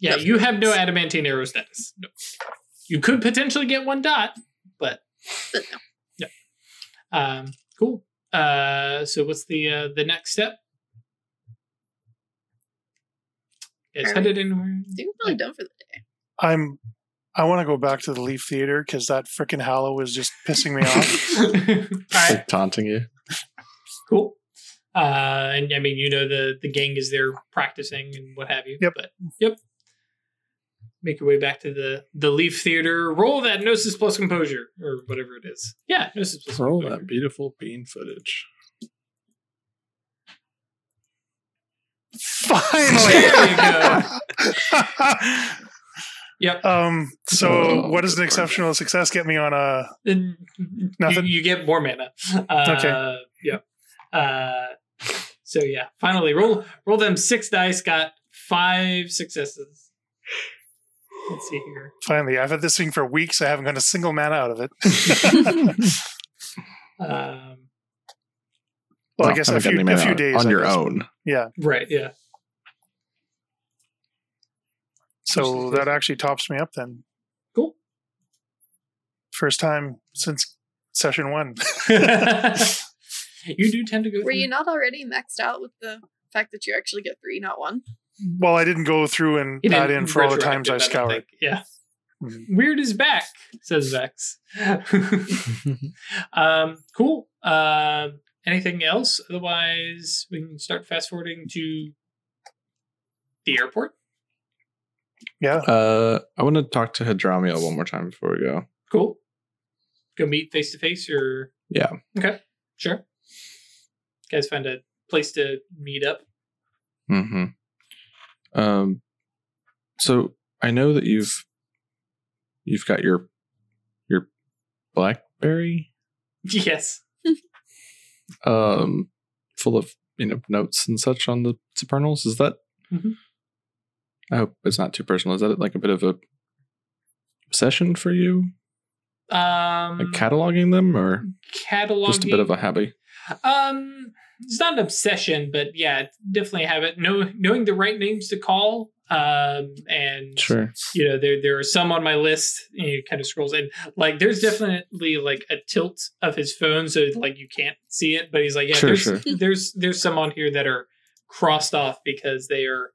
Yeah, you have no adamantine arrow status. No. You could potentially get one dot, but But no. um, cool. Uh, so what's the uh, the next step? Is Alright. headed anywhere? I think we're probably done for the day. I'm. I want to go back to the Leaf Theater because that freaking Hallow is just pissing me off. All right, Like taunting you. cool. Uh, and I mean, you know, the the gang is there practicing and what have you. Yep. But yep. Make your way back to the the Leaf Theater. Roll that Gnosis plus Composure or whatever it is. Yeah, Gnosis plus Roll Composure. that beautiful bean footage. Finally. There you go. Yep. um. So, Oh, what does an good exceptional success get me on a? Then you, Nothing? you get more mana. Uh, Okay. Yep. Uh, so yeah, finally roll roll them six dice. Got five successes. Let's see here. Finally, I've had this thing for weeks. I haven't gotten a single mana out of it. Um, well, I guess a few, a few days on I your guess. own. Yeah. right. Yeah. So that actually tops me up then. Cool. First time since session one. you do tend to go. Were through- you not already maxed out with the fact that you actually get three, not one? well, I didn't go through and You add didn't in for all the times I scoured. think. Yeah. Mhm. Weird is back, says Vex. um, cool. Um, anything else? Otherwise, we can start fast forwarding to the airport. Yeah. Uh, I want to talk to Hadramiel one more time before we go. Cool. Go meet face to face, or Yeah. okay, sure. guys find a place to meet up. hmm Um, so I know that you've you've got your your BlackBerry Yes. um full of you know notes and such on the supernals. Is that? Mhm. I hope it's not too personal. Is that like a bit of a obsession for you, Um, like cataloging them, or cataloging. just a bit of a hobby? Um, it's not an obsession, but yeah, definitely have it. Know knowing the right names to call. Um, and Sure. you know, there there are some on my list. And it kind of scrolls in. Like, there's definitely like a tilt of his phone, so like you can't see it. But he's like, yeah, Sure, there's sure. there's there's some on here that are crossed off because they are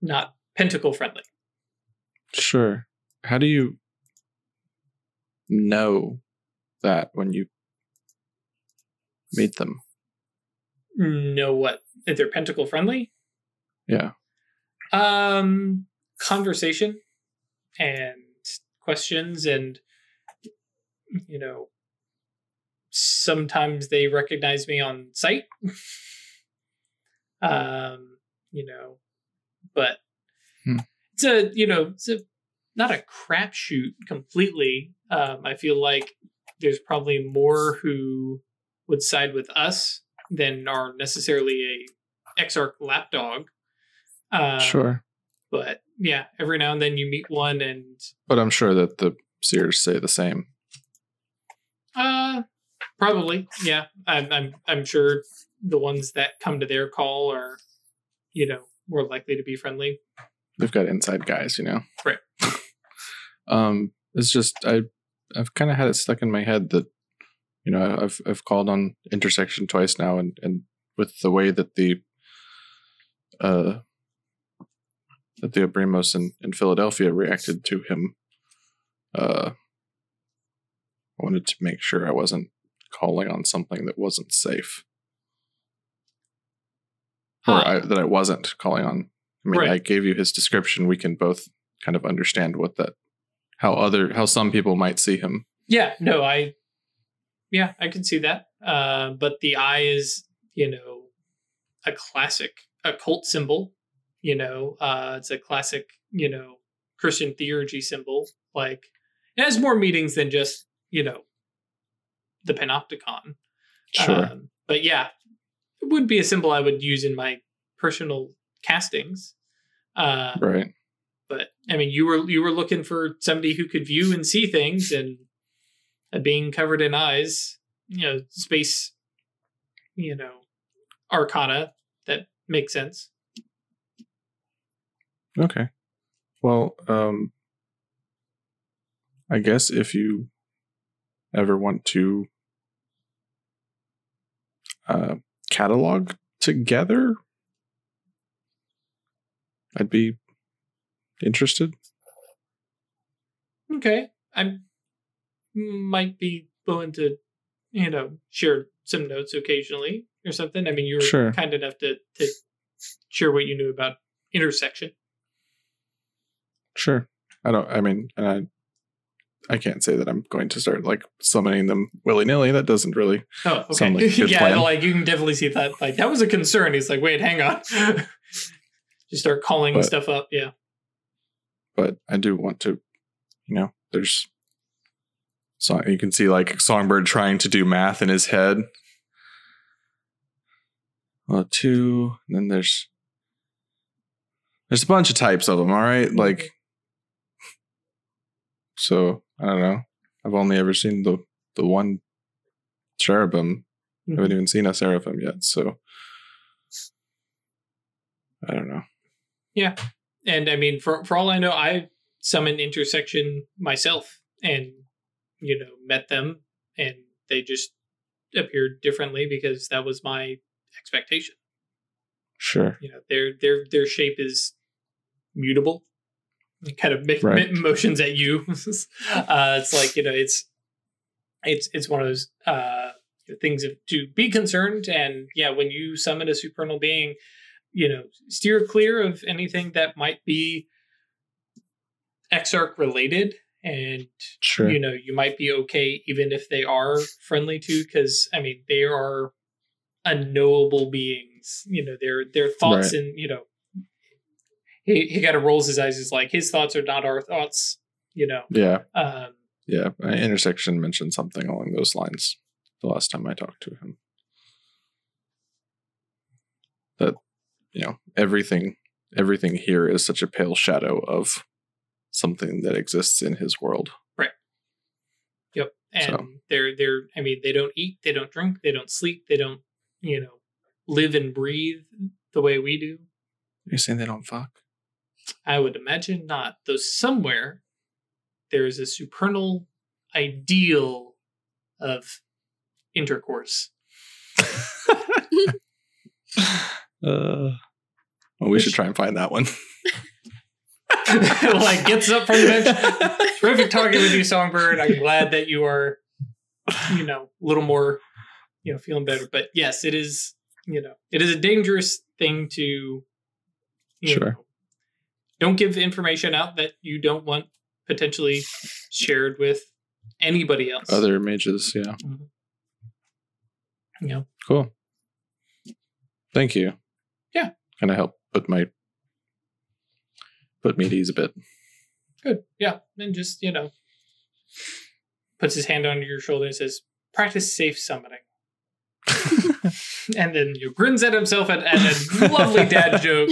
not pentacle friendly. Sure. How do you know that when you meet them? Know what? If they're pentacle friendly, Yeah. um conversation and questions and you know sometimes they recognize me on sight um you know but. It's a you know it's a not a crapshoot completely um i feel like there's probably more who would side with us than are necessarily a exarch lapdog um, sure. but yeah, every now and then you meet one, and But I'm sure that the seers say the same. uh, probably yeah. I'm I'm I'm sure the ones that come to their call are, you know, more likely to be friendly. They've got inside guys, you know. Right. um, it's just I I've kind of had it stuck in my head that you know I've I've called on intersection twice now, and and with the way that the uh that the Abrimos in, in Philadelphia reacted to him, uh, I wanted to make sure I wasn't calling on something that wasn't safe, or I, that I wasn't calling on. I mean, Right. I gave you his description. We can both kind of understand what that, how other, how some people might see him. Yeah, no, I, yeah, I can see that. Uh, but the eye is, you know, a classic occult symbol. You know, uh, it's a classic, you know, Christian theurgy symbol. Like, it has more meanings than just, you know, the panopticon. Sure. Um, but yeah, it would be a symbol I would use in my personal castings. Uh, right. but I mean, you were you were looking for somebody who could view and see things, and a being covered in eyes, you know, space, you know, arcana that makes sense. Okay. Well, um, I guess if you ever want to uh, catalog together, I'd be interested. Okay, I might be willing to, you know, share some notes occasionally or something. I mean, you were Sure. kind enough to to share what you knew about intersection. Sure. I don't. I mean, and I. I can't say that I'm going to start like summoning them willy nilly. That doesn't really. Oh, okay. Sound like a good yeah, like you can definitely see that. Like that was a concern. He's like, wait, hang on. Just start calling But- stuff up. Yeah. but I do want to, you know, there's song you can see like Songbird trying to do math in his head. Well, two, and then there's there's a bunch of types of them. All right, mm-hmm. like so I don't know. I've only ever seen the the one cherubim. I haven't mm-hmm. even seen a seraphim yet, so I don't know. And I mean, for for all I know, I summoned intersection myself, and you know, met them, and they just appeared differently because that was my expectation. Sure. You know, their their their shape is mutable. Kind of make Right. motions at you. uh, it's like you know, it's it's it's one of those uh, things of, to be concerned. And yeah, when you summon a supernal being, you know, steer clear of anything that might be Exarch related. And Sure. you know, you might be okay even if they are friendly to, because I mean, they are unknowable beings. You know, their their thoughts Right. and you know, he he kind of rolls his eyes. He's like, his thoughts are not our thoughts. You know, yeah. um, Yeah, intersection mentioned something along those lines the last time I talked to him. That you know everything, everything here is such a pale shadow of something that exists in his world. Right. Yep. And So- they're they're I mean, they don't eat, they don't drink, they don't sleep, they don't, you know, live and breathe the way we do. You're saying they don't fuck? I would imagine not. Though somewhere there is a supernal ideal of intercourse. Uh, well, we should try and find that one. like gets up from the bench. Terrific talking with you, Songbird. I'm glad that you are, you know, a little more, you know, feeling better. But yes, it is, you know, it is a dangerous thing to, you Sure. know, don't give information out that you don't want potentially shared with anybody else. Other mages, yeah. you know, Cool. Thank you. Yeah. Kind of help put my put me at ease a bit. good. Yeah. And just, you know, puts his hand on your shoulder and says, practice safe summoning. and then you know, grins at himself at, at a lovely dad joke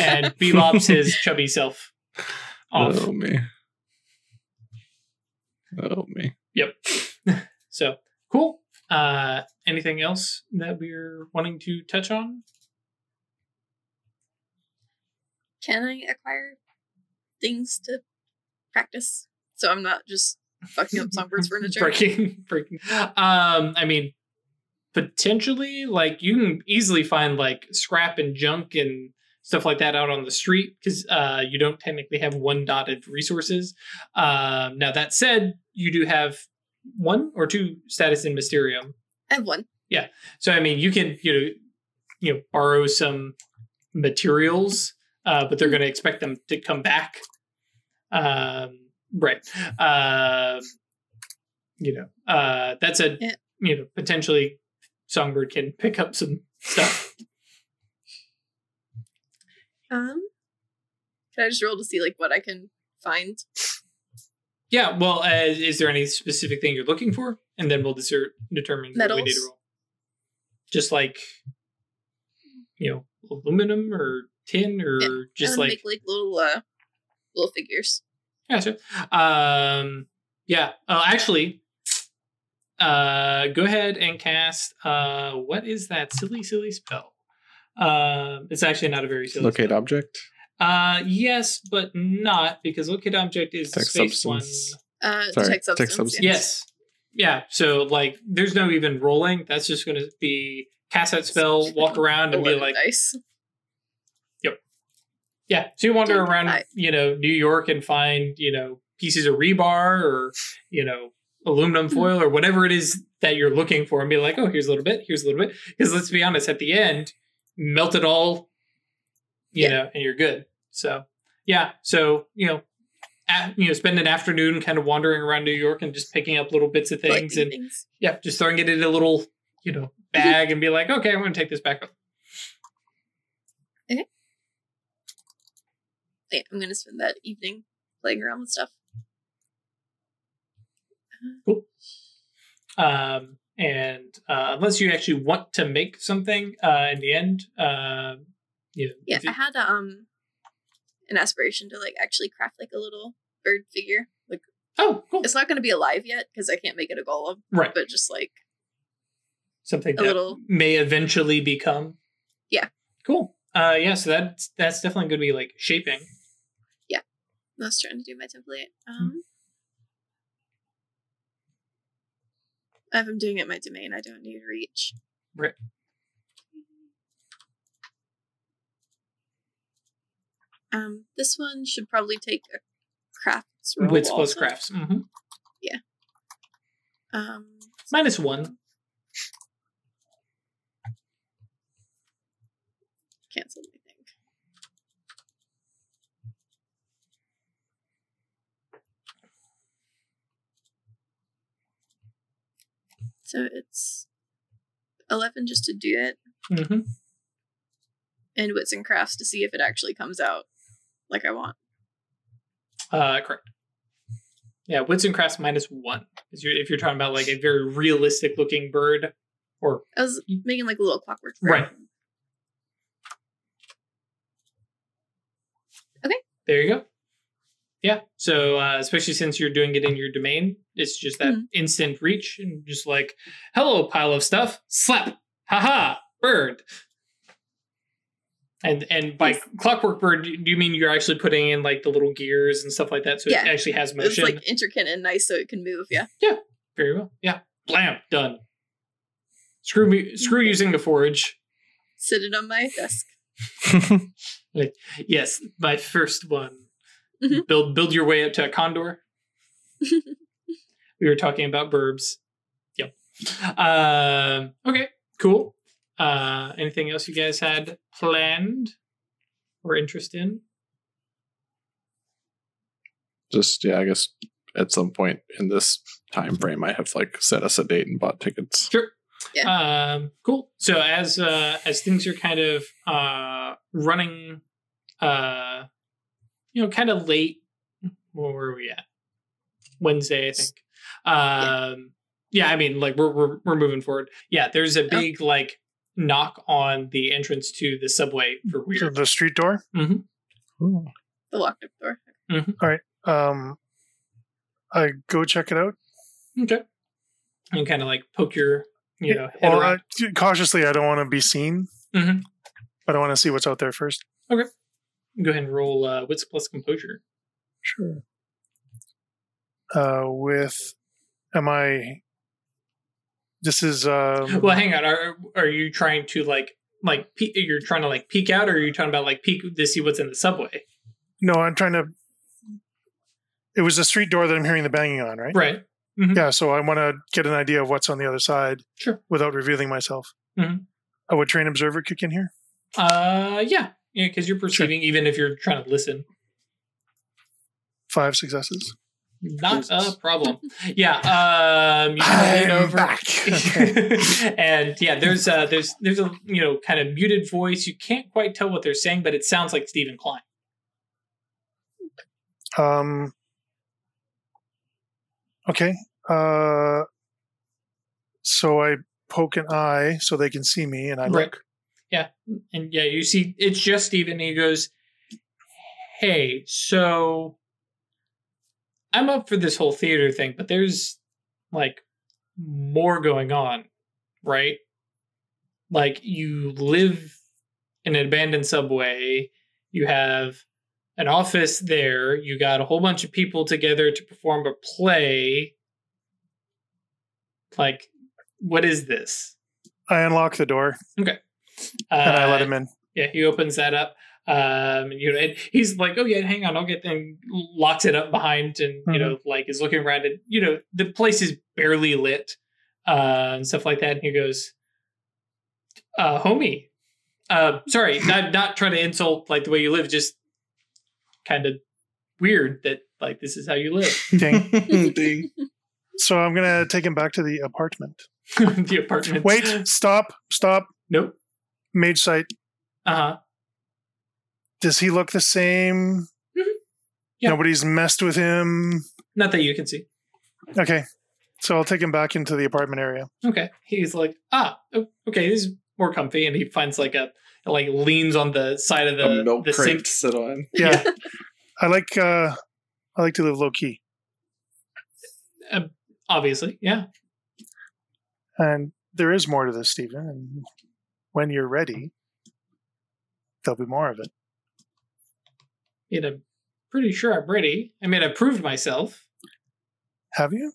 and bebops his chubby self off. Oh me. Oh me. Yep. so cool. Uh, anything else that we're wanting to touch on? Can I acquire things to practice so I'm not just fucking up Songbird's furniture? breaking, breaking. Um, I mean, potentially, like you can easily find like scrap and junk and stuff like that out on the street because uh, you don't technically have one dotted resources. Um, now that said, you do have one or two status in Mysterium. I have one. Yeah. So I mean, you can you know you know borrow some materials, uh, but they're going to expect them to come back. Um, right. Um, you know, uh, that's a Yeah. you know potentially Songbird can pick up some stuff. Um, can I just roll to see like what I can find? yeah. Well, uh, is there any specific thing you're looking for, and then we'll desert, determine what we need to roll. Just like you know, aluminum or tin or Yeah, just like make like little uh little figures. Gotcha. Um, yeah. Uh, actually, uh, go ahead and cast. Uh, what is that silly, silly spell? Um, it's actually not a very silly Locate spell. object. Uh, yes, but not because locate object is the Detect space substance. Uh, Sorry, detect detect substance. substance. Yes. Yeah. So like, there's no even rolling. That's just going to be cast that spell, walk around, and be like, dice. Yeah. So you wander Ten, around, five. you know, New York and find, you know, pieces of rebar or, you know, aluminum Hmm. foil or whatever it is that you're looking for, and be like, oh, here's a little bit, here's a little bit. Because let's be honest, at the end, melt it all, you Yeah. know, and you're good. So yeah. So you know. At, you know, spend an afternoon kind of wandering around New York and just picking up little bits of things Collecting and things. yeah, just throwing it in a little, you know, bag and be like, okay, I'm going to take this back up. Yeah, I'm gonna spend that evening playing around with stuff. Um, and uh, unless you actually want to make something uh, in the end, uh, you know, Yeah, if you- I had um an aspiration to like actually craft like a little bird figure. Like oh, cool, it's not gonna be alive yet because I can't make it a golem, right, but just like something a that little may eventually become. Yeah. cool. Uh, yeah, so that's that's definitely going to be like shaping. I was trying to do my template. Hmm. Um if I'm doing it my domain, I don't need reach. Right. Um, this one should probably take a crafts roll. Plus also. crafts. hmm Um, Minus one. canceled. I think. So it's eleven just to do it, hmm and wits and crafts to see if it actually comes out like I want. Uh, correct. Yeah, wits and crafts minus one. If you're, if you're talking about like a very realistic looking bird, or I was making like a little clockwork. bird. Right. Okay. There you go. Yeah. So uh, especially since you're doing it in your domain, it's just that Mhm. instant reach and just like, hello, pile of stuff, slap, haha, bird. And and by Yes. clockwork bird, do you mean you're actually putting in like the little gears and stuff like that, so Yeah. it actually has It's motion? like intricate and nice, so it can move. Yeah. Yeah. Very well. Yeah. Blam. Done. Screw me. Screw using the forge. Sit it on my desk. Like, yes, my first one. Mhm. Build build your way up to a condor. we were talking about burbs. Yep. Um. Okay. Cool. Uh. Anything else you guys had planned or interest in? Just yeah, I guess at some point in this time frame, I have like set us a date and bought tickets. Sure. Um, cool. So as uh, as things are kind of uh, running, uh, you know, kind of late. Where were we at? Wednesday, I think. Um, yeah, I mean, like we're we're we're moving forward. Yeah, there's a big like knock on the entrance to the subway for So weird. the street door. Ooh. The locked up door. All right. Um, I go check it out. Okay. And kind of like poke your, you know, head Well. I, cautiously, I don't want to be seen, Mhm. but I want to see what's out there first. Go ahead and roll uh, wits plus composure. Sure. Uh, with, am I? This is um, Well, hang on. Are are you trying to like like pe- you're trying to like peek out, or are you talking about like peek to see what's in the subway? no. I'm trying to. It was the street door that I'm hearing the banging on, right? Right. Yeah. So I want to get an idea of what's on the other side Sure. without revealing myself. Mhm. Oh, would train observer kick in here? Uh, yeah, yeah, because you're perceiving even if you're trying to listen. Five successes. Not Jesus. a problem. Yeah. Um, you kind of lean I'm over. back. And yeah, there's uh there's there's a you know kind of muted voice. You can't quite tell what they're saying, but it sounds like Stephen Klein. Um. Okay. Uh. So I poke an eye so they can see me, and I Right. look. Yeah, and yeah, you see it's just Stephen. And he goes, "Hey, so I'm up for this whole theater thing, but there's like more going on, right? Like you live in an abandoned subway. You have an office there. You got a whole bunch of people together to perform a play. Like, what is this? I unlock the door Uh, and I let him in. Yeah, he opens that up. Um, you know, and he's like, "Oh yeah, hang on, I'll get." And locks it up behind, and you Mhm. know, like is looking around, and you know, the place is barely lit, uh, and stuff like that. And he goes, uh, "Homie, uh, sorry, not not trying to insult like the way you live, just kind of weird that like this is how you live." Ding. Ding. So I'm gonna take him back to the apartment. the apartment. Wait, stop, stop. nope. Mage sight. Uh huh. Does he look the same? Mhm. Yeah. Nobody's messed with him. Not that you can see. Okay. So I'll take him back into the apartment area. Okay. He's like, ah, okay, this is more comfy, and he finds like a like leans on the side of a the milk the crate sink. to sit on. Yeah. I like uh I like to live low key. Obviously, yeah. And there is more to this, Stephen. When you're ready, there'll be more of it. Mean, I'm pretty sure I'm ready. I mean, I've proved myself. Have you?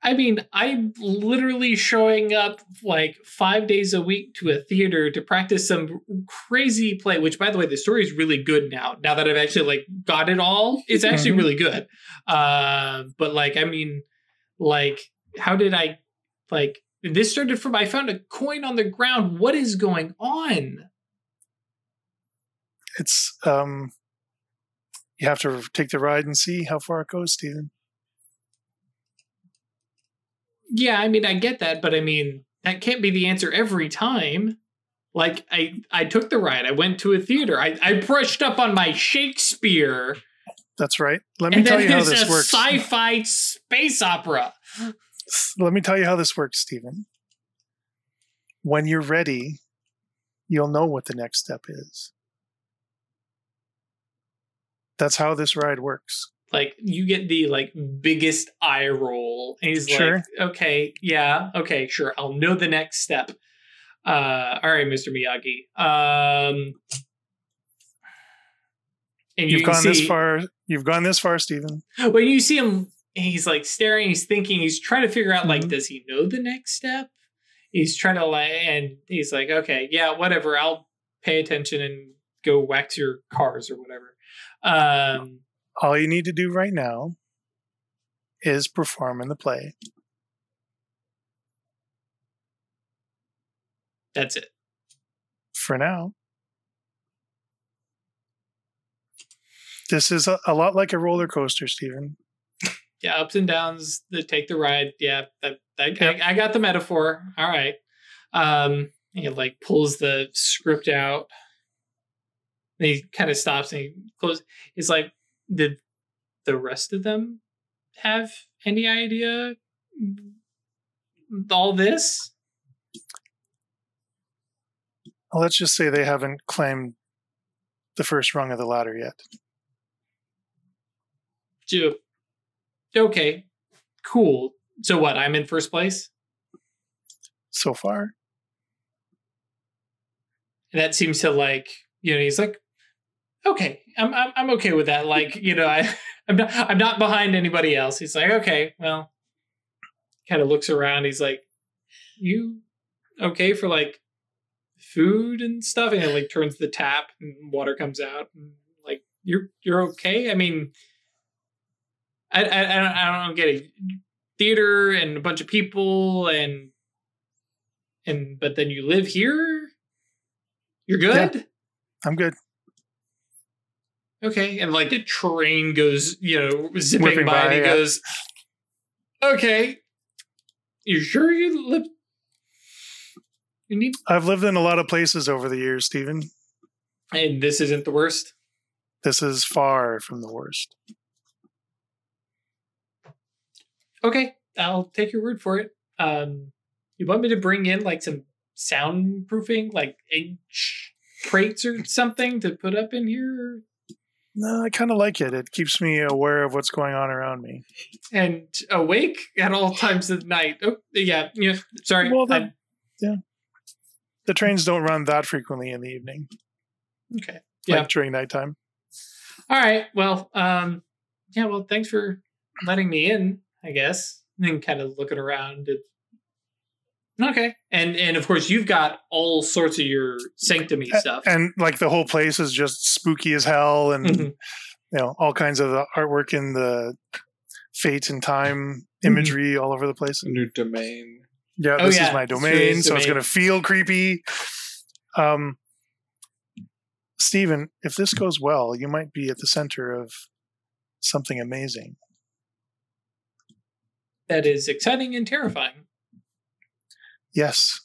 I mean, I'm literally showing up like five days a week to a theater to practice some crazy play. Which, by the way, the story is really good now. Now that I've actually like got it all, it's actually Mhm. really good. Uh, but like, I mean, like, how did I like? This started from I found a coin on the ground. What is going on? It's um you have to take the ride and see how far it goes, Stephen. Yeah, I mean, I get that, but I mean, that can't be the answer every time. Like, I I took the ride. I went to a theater. I, I brushed up on my Shakespeare, That's right. Let me tell you how this a works. sci-fi space opera. Let me tell you how this works, Stephen. When you're ready, you'll know what the next step is. That's how this ride works. Like, you get the like biggest eye roll, and he's Sure. like, "Okay, yeah, okay, sure. I'll know the next step." Uh, all right, Mr. Miyagi. Um, and you You've gone this far. You've gone this far, Stephen. when you see him he's like staring he's thinking he's trying to figure out like Mhm. does he know the next step he's trying to like and he's like okay yeah whatever i'll pay attention and go wax your cars or whatever um All you need to do right now is perform in the play. that's it For now. This is a, a lot like a roller coaster, Stephen. Yeah ups and downs the take the ride. Yeah that, that Yep. I, I got the metaphor. All right. Um he like pulls the script out. And he kind of stops and he closes he's like did the rest of them have any idea all this? Let's just say they haven't claimed the first rung of the ladder yet. Ju- okay cool. So what i'm in first place? So far, and that seems to like you know he's like okay i'm i'm, I'm okay with that. Like you know i i'm not i'm not behind anybody else. He's like okay well kind of looks around. He's like you okay for like food and stuff? And he like turns the tap and water comes out and like you're you're okay? I mean i i, I don't, I don't get it theater and a bunch of people and and but then you live here you're good I'm good. Okay, and like the train goes, you know, zipping Whipping by, by, and he yeah. goes, "Okay, you sure you live? You need, I've lived in a lot of places over the years, Stephen. and this isn't the worst. This is far from the worst. Okay, I'll take your word for it. Um, you want me to bring in like some soundproofing, like H crates or something to put up in here, No, I kind of like it. It keeps me aware of what's going on around me. and awake at all times of the night. Oh, yeah, yeah. Sorry, Well, that- That the trains don't run that frequently in the evening, Okay. Yeah. during nighttime. All right. Well, um, yeah. Well, thanks for letting me in. I guess. And kind of looking around. It, okay. And and of course you've got all sorts of your sanctumy stuff. And like the whole place is just spooky as hell, and Mhm. you know all kinds of the artwork in the fate and time imagery all over the place. New domain. Yeah, Oh, this yeah, is my domain, Julia's so it's going to feel creepy. Um, Stephen, if this goes well, you might be at the center of something amazing. That is exciting and terrifying. Yes,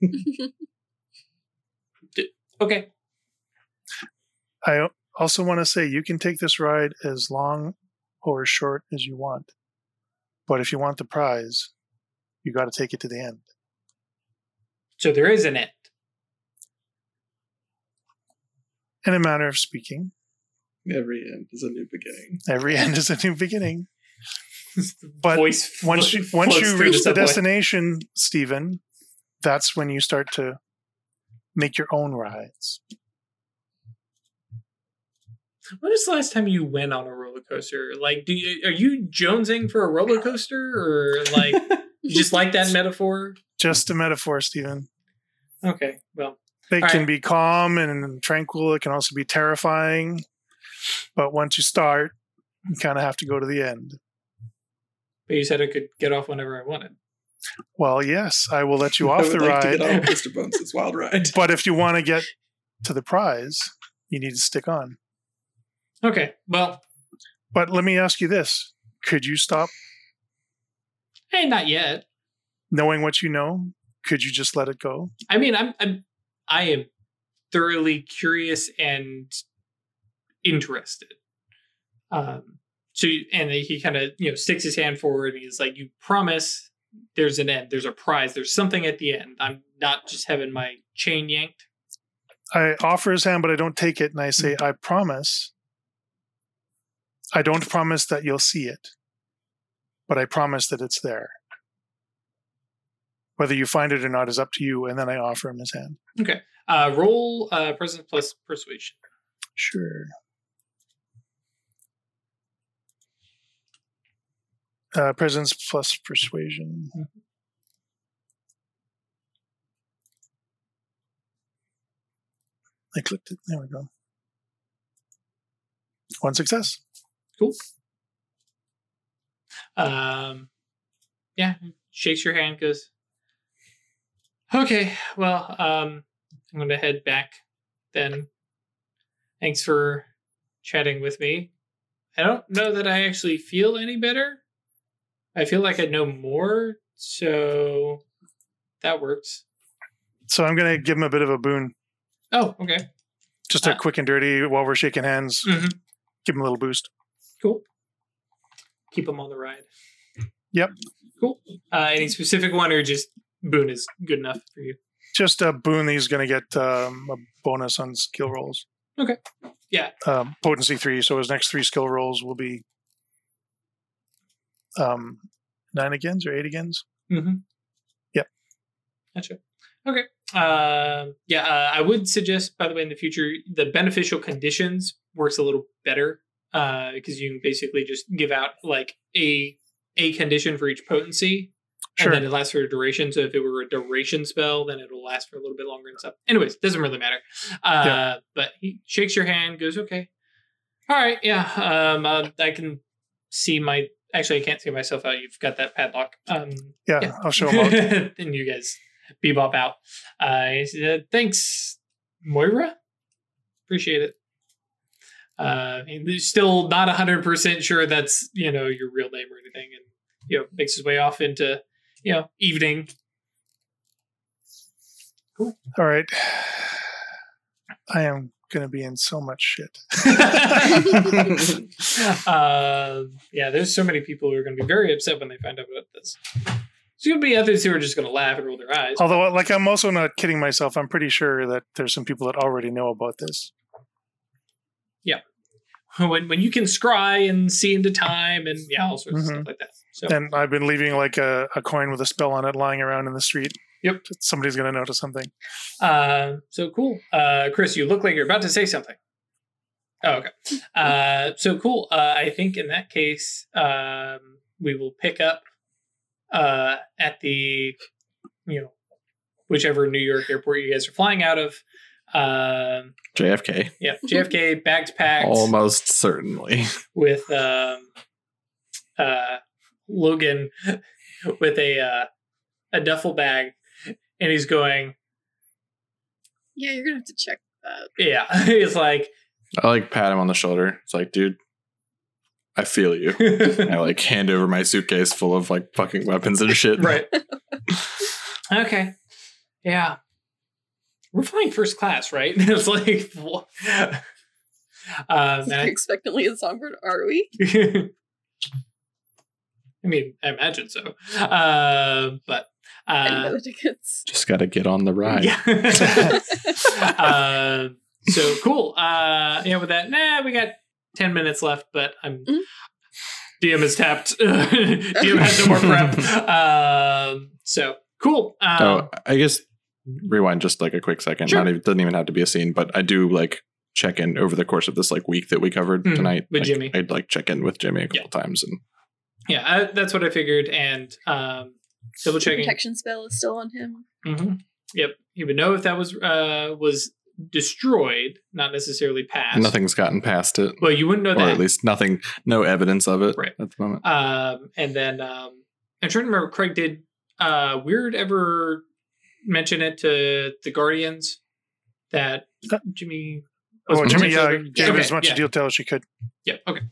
Okay. I also want to say you can take this ride as long or as short as you want, but if you want the prize, you got to take it to the end. So there is an end. In a manner of speaking, Every end is a new beginning. every end is a new beginning. But Voice once you once you reach the subway. destination, Stephen, that's when you start to make your own rides. When was the last time you went on a roller coaster? Like, do you are you jonesing for a roller coaster, or like you just like that metaphor? Just a metaphor, Stephen. Okay, well, They can right. be calm and tranquil. It can also be terrifying. But once you start, you kind of have to go to the end. But you said I could get off whenever I wanted. Well, yes, I will let you I off would the like to ride. get off Mr. Bones' wild ride. But if you want to get to the prize, you need to stick on. Okay, well, But let me ask you this could you stop hey, not yet. knowing what you know? Could you just let it go? I mean, I'm, I'm I am thoroughly curious and interested. Um, so you- and he kind of you know sticks his hand forward and he's like, "You promise there's an end, there's a prize, there's something at the end. I'm not just having my chain yanked." I offer his hand, but I don't take it. And I say, I promise. I don't promise that you'll see it, but I promise that it's there. Whether you find it or not is up to you. And then I offer him his hand. Okay. Uh, roll uh, presence plus persuasion. Sure. Uh, presence plus persuasion. I clicked it. There we go. One success. Cool. Um, yeah, shakes your hand, goes, "Okay, well, um, I'm going to head back then. Thanks for chatting with me. I don't know that I actually feel any better. I feel like I know more, so that works. So I'm going to give him a bit of a boon. Oh, okay, Just a Ah. quick and dirty while we're shaking hands. Mhm. Give him a little boost. cool. Keep him on the ride. Yep. Cool. Uh, any specific one, or just boon is good enough for you? Just a boon that he's going to get um, a bonus on skill rolls. Okay. Yeah. Um, potency three. So his next three skill rolls will be um, nine agains or eight agains. Mm-hmm. Yep. Gotcha. Okay. Um yeah, uh, I would suggest, by the way, in the future, the beneficial conditions works a little better because you can basically just give out like a a condition for each potency, Sure. and then it lasts for a duration. So if it were a duration spell, then it'll last for a little bit longer and stuff. Anyways, doesn't really matter. Uh, Yeah. But he shakes your hand, goes, "Okay, all right, yeah, um, uh, I can see my." Actually, I can't see myself out. You've got that padlock. Um, yeah, yeah. I'll show him and you guys bebop out. Uh, said, thanks, Moira. Appreciate it. Uh, he's still not hundred percent sure that's you know your real name or anything, and you know makes his way off into you know evening. Cool. All right. I am going to be in so much shit. uh, yeah, there's so many people who are going to be very upset when they find out about this. There's going to be others who are just going to laugh and roll their eyes. Although, like, I'm also not kidding myself. I'm pretty sure that there's some people that already know about this. when when you can scry and see into time and yeah, all sorts of Mhm. stuff like that. So And I've been leaving like a, a coin with a spell on it lying around in the street. Yep. Somebody's going to notice something. Uh, so cool. Uh, Chris, you look like you're about to say something. Oh, okay. Uh, so cool. Uh, I think in that case, um, we will pick up uh, at the, you know, whichever New York airport you guys are flying out of. Um, JFK. yeah, JFK, bags packed Almost certainly. with um, uh, Logan with a uh, a duffel bag, and he's going, Yeah, you're gonna have to check that. yeah, he's like, I like pat him on the shoulder. It's like, dude, I feel you. I like hand over my suitcase full of like fucking weapons and shit. right. okay. Yeah. We're flying first class, right? And it's like, wha- um, and I- expectantly in Songbird, are we? I mean, I imagine so. Uh, but I uh, the tickets. Just got to get on the ride. yeah. uh, so cool. Uh, yeah, with that, nah, we got ten minutes left, but I'm Mhm. DM is tapped. DM has no more prep. Um, so cool. Um, Oh, I guess rewind just like a quick second. Sure. Not even, doesn't even have to be a scene, but I do like check in over the course of this like week that we covered Mhm, tonight. with Like, Jimmy. I'd like check in with Jimmy a couple times and yeah, I, that's what I figured, and um, double checking. Protection spell is still on him. hmm Yep, he would know if that was uh, was destroyed, not necessarily passed. nothing's gotten past it. Well, you wouldn't know Or that. at least nothing, no evidence of it Right. at the moment. Um, and then um, I'm trying to remember. Craig did uh, Weird ever mention it to the Guardians that Jimmy? was Oh, Jimmy, yeah, potentially- gave okay, as much yeah, detail as she could. Yeah, okay.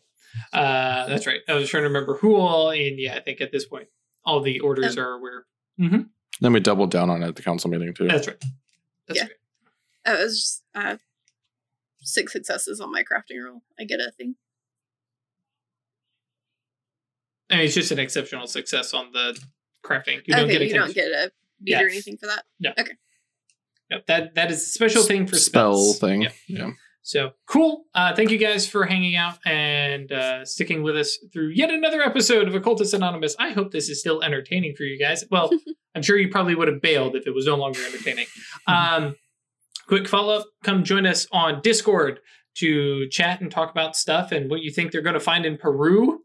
Uh, that's right. I was trying to remember who all, and yeah, I think at this point all the orders Um, are where. Then we doubled down on it at the council meeting too. That's right. That's Yeah. right. Uh, was just uh, six successes on my crafting roll. I get a thing. I mean, it's just an exceptional success on the crafting. You don't get a you don't get a beat Yeah. or anything for that. Yeah. Okay. Yep, that that is a special thing for spell spells. thing. Yeah. Yeah. So cool. Uh, thank you guys for hanging out and uh, sticking with us through yet another episode of Occultist Anonymous. I hope this is still entertaining for you guys. Well, I'm sure you probably would have bailed if it was no longer entertaining. Um, quick follow up come join us on Discord to chat and talk about stuff and what you think they're going to find in Peru.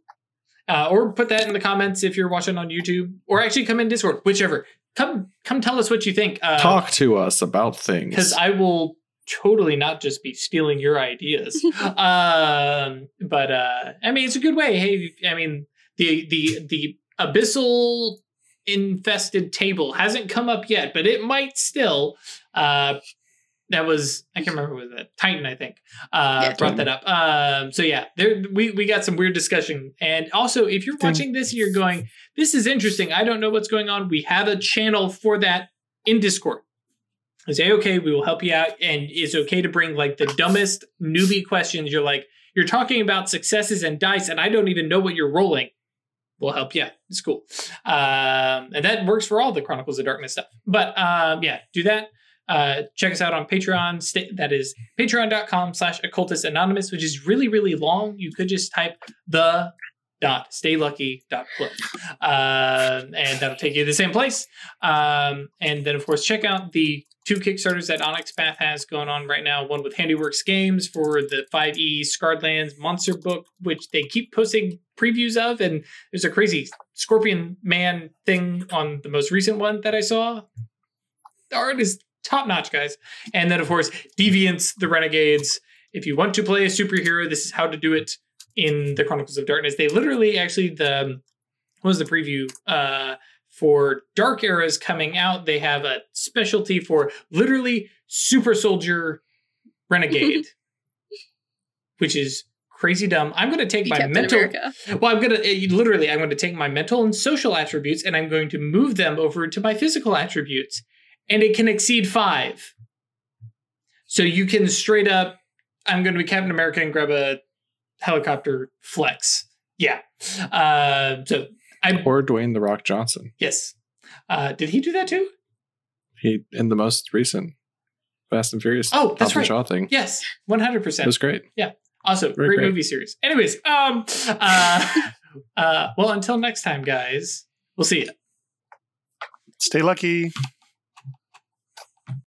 Uh, or put that in the comments if you're watching on YouTube, or actually come in Discord, whichever. Come, come tell us what you think. Uh, Talk to us about things. because I will totally not just be stealing your ideas. um, but uh, I mean, it's a good way. Hey, I mean, the the the abyssal infested table hasn't come up yet, but it might still. Uh, that was I can't remember was that Titan I think uh, Yeah, brought that up. Um, so yeah, there we we got some weird discussion. And also, if you're watching this and you're going, this is interesting. I don't know what's going on. We have a channel for that in Discord. I say, okay, we will help you out. And it's okay to bring like the dumbest newbie questions. You're like, you're talking about successes and dice, and I don't even know what you're rolling. We'll help you. It's cool. Um, and that works for all the Chronicles of Darkness stuff. But um, yeah, do that. Uh, check us out on Patreon. That is patreon.com slash occultist anonymous, which is really, really long. You could just type the dot stay lucky dot club um, and that'll take you to the same place um, and then of course check out the two kickstarters that onyx path has going on right now one with handyworks games for the 5e scarred lands monster book which they keep posting previews of and there's a crazy scorpion man thing on the most recent one that i saw the art is top notch guys and then of course deviants the renegades if you want to play a superhero this is how to do it in the Chronicles of Darkness. They literally actually the what was the preview uh for Dark Eras coming out. They have a specialty for literally super soldier renegade, which is crazy dumb. I'm going to take Be my Captain mental America. well, I'm gonna uh, literally. I'm going to take my mental and social attributes, and I'm going to move them over to my physical attributes, and it can exceed five. So you can straight up. I'm going to be Captain America and grab a helicopter flex. Yeah. Uh, so I or Dwayne the Rock Johnson. yes. Uh, did he do that too? He in the most recent Fast and Furious Oh, that's Hobbs and right. Shaw thing. Yes, one hundred percent. It percent. was great. Also, Very great, great. movie series. Anyways, um, uh, uh, well, until next time, guys. We'll see you. Stay lucky.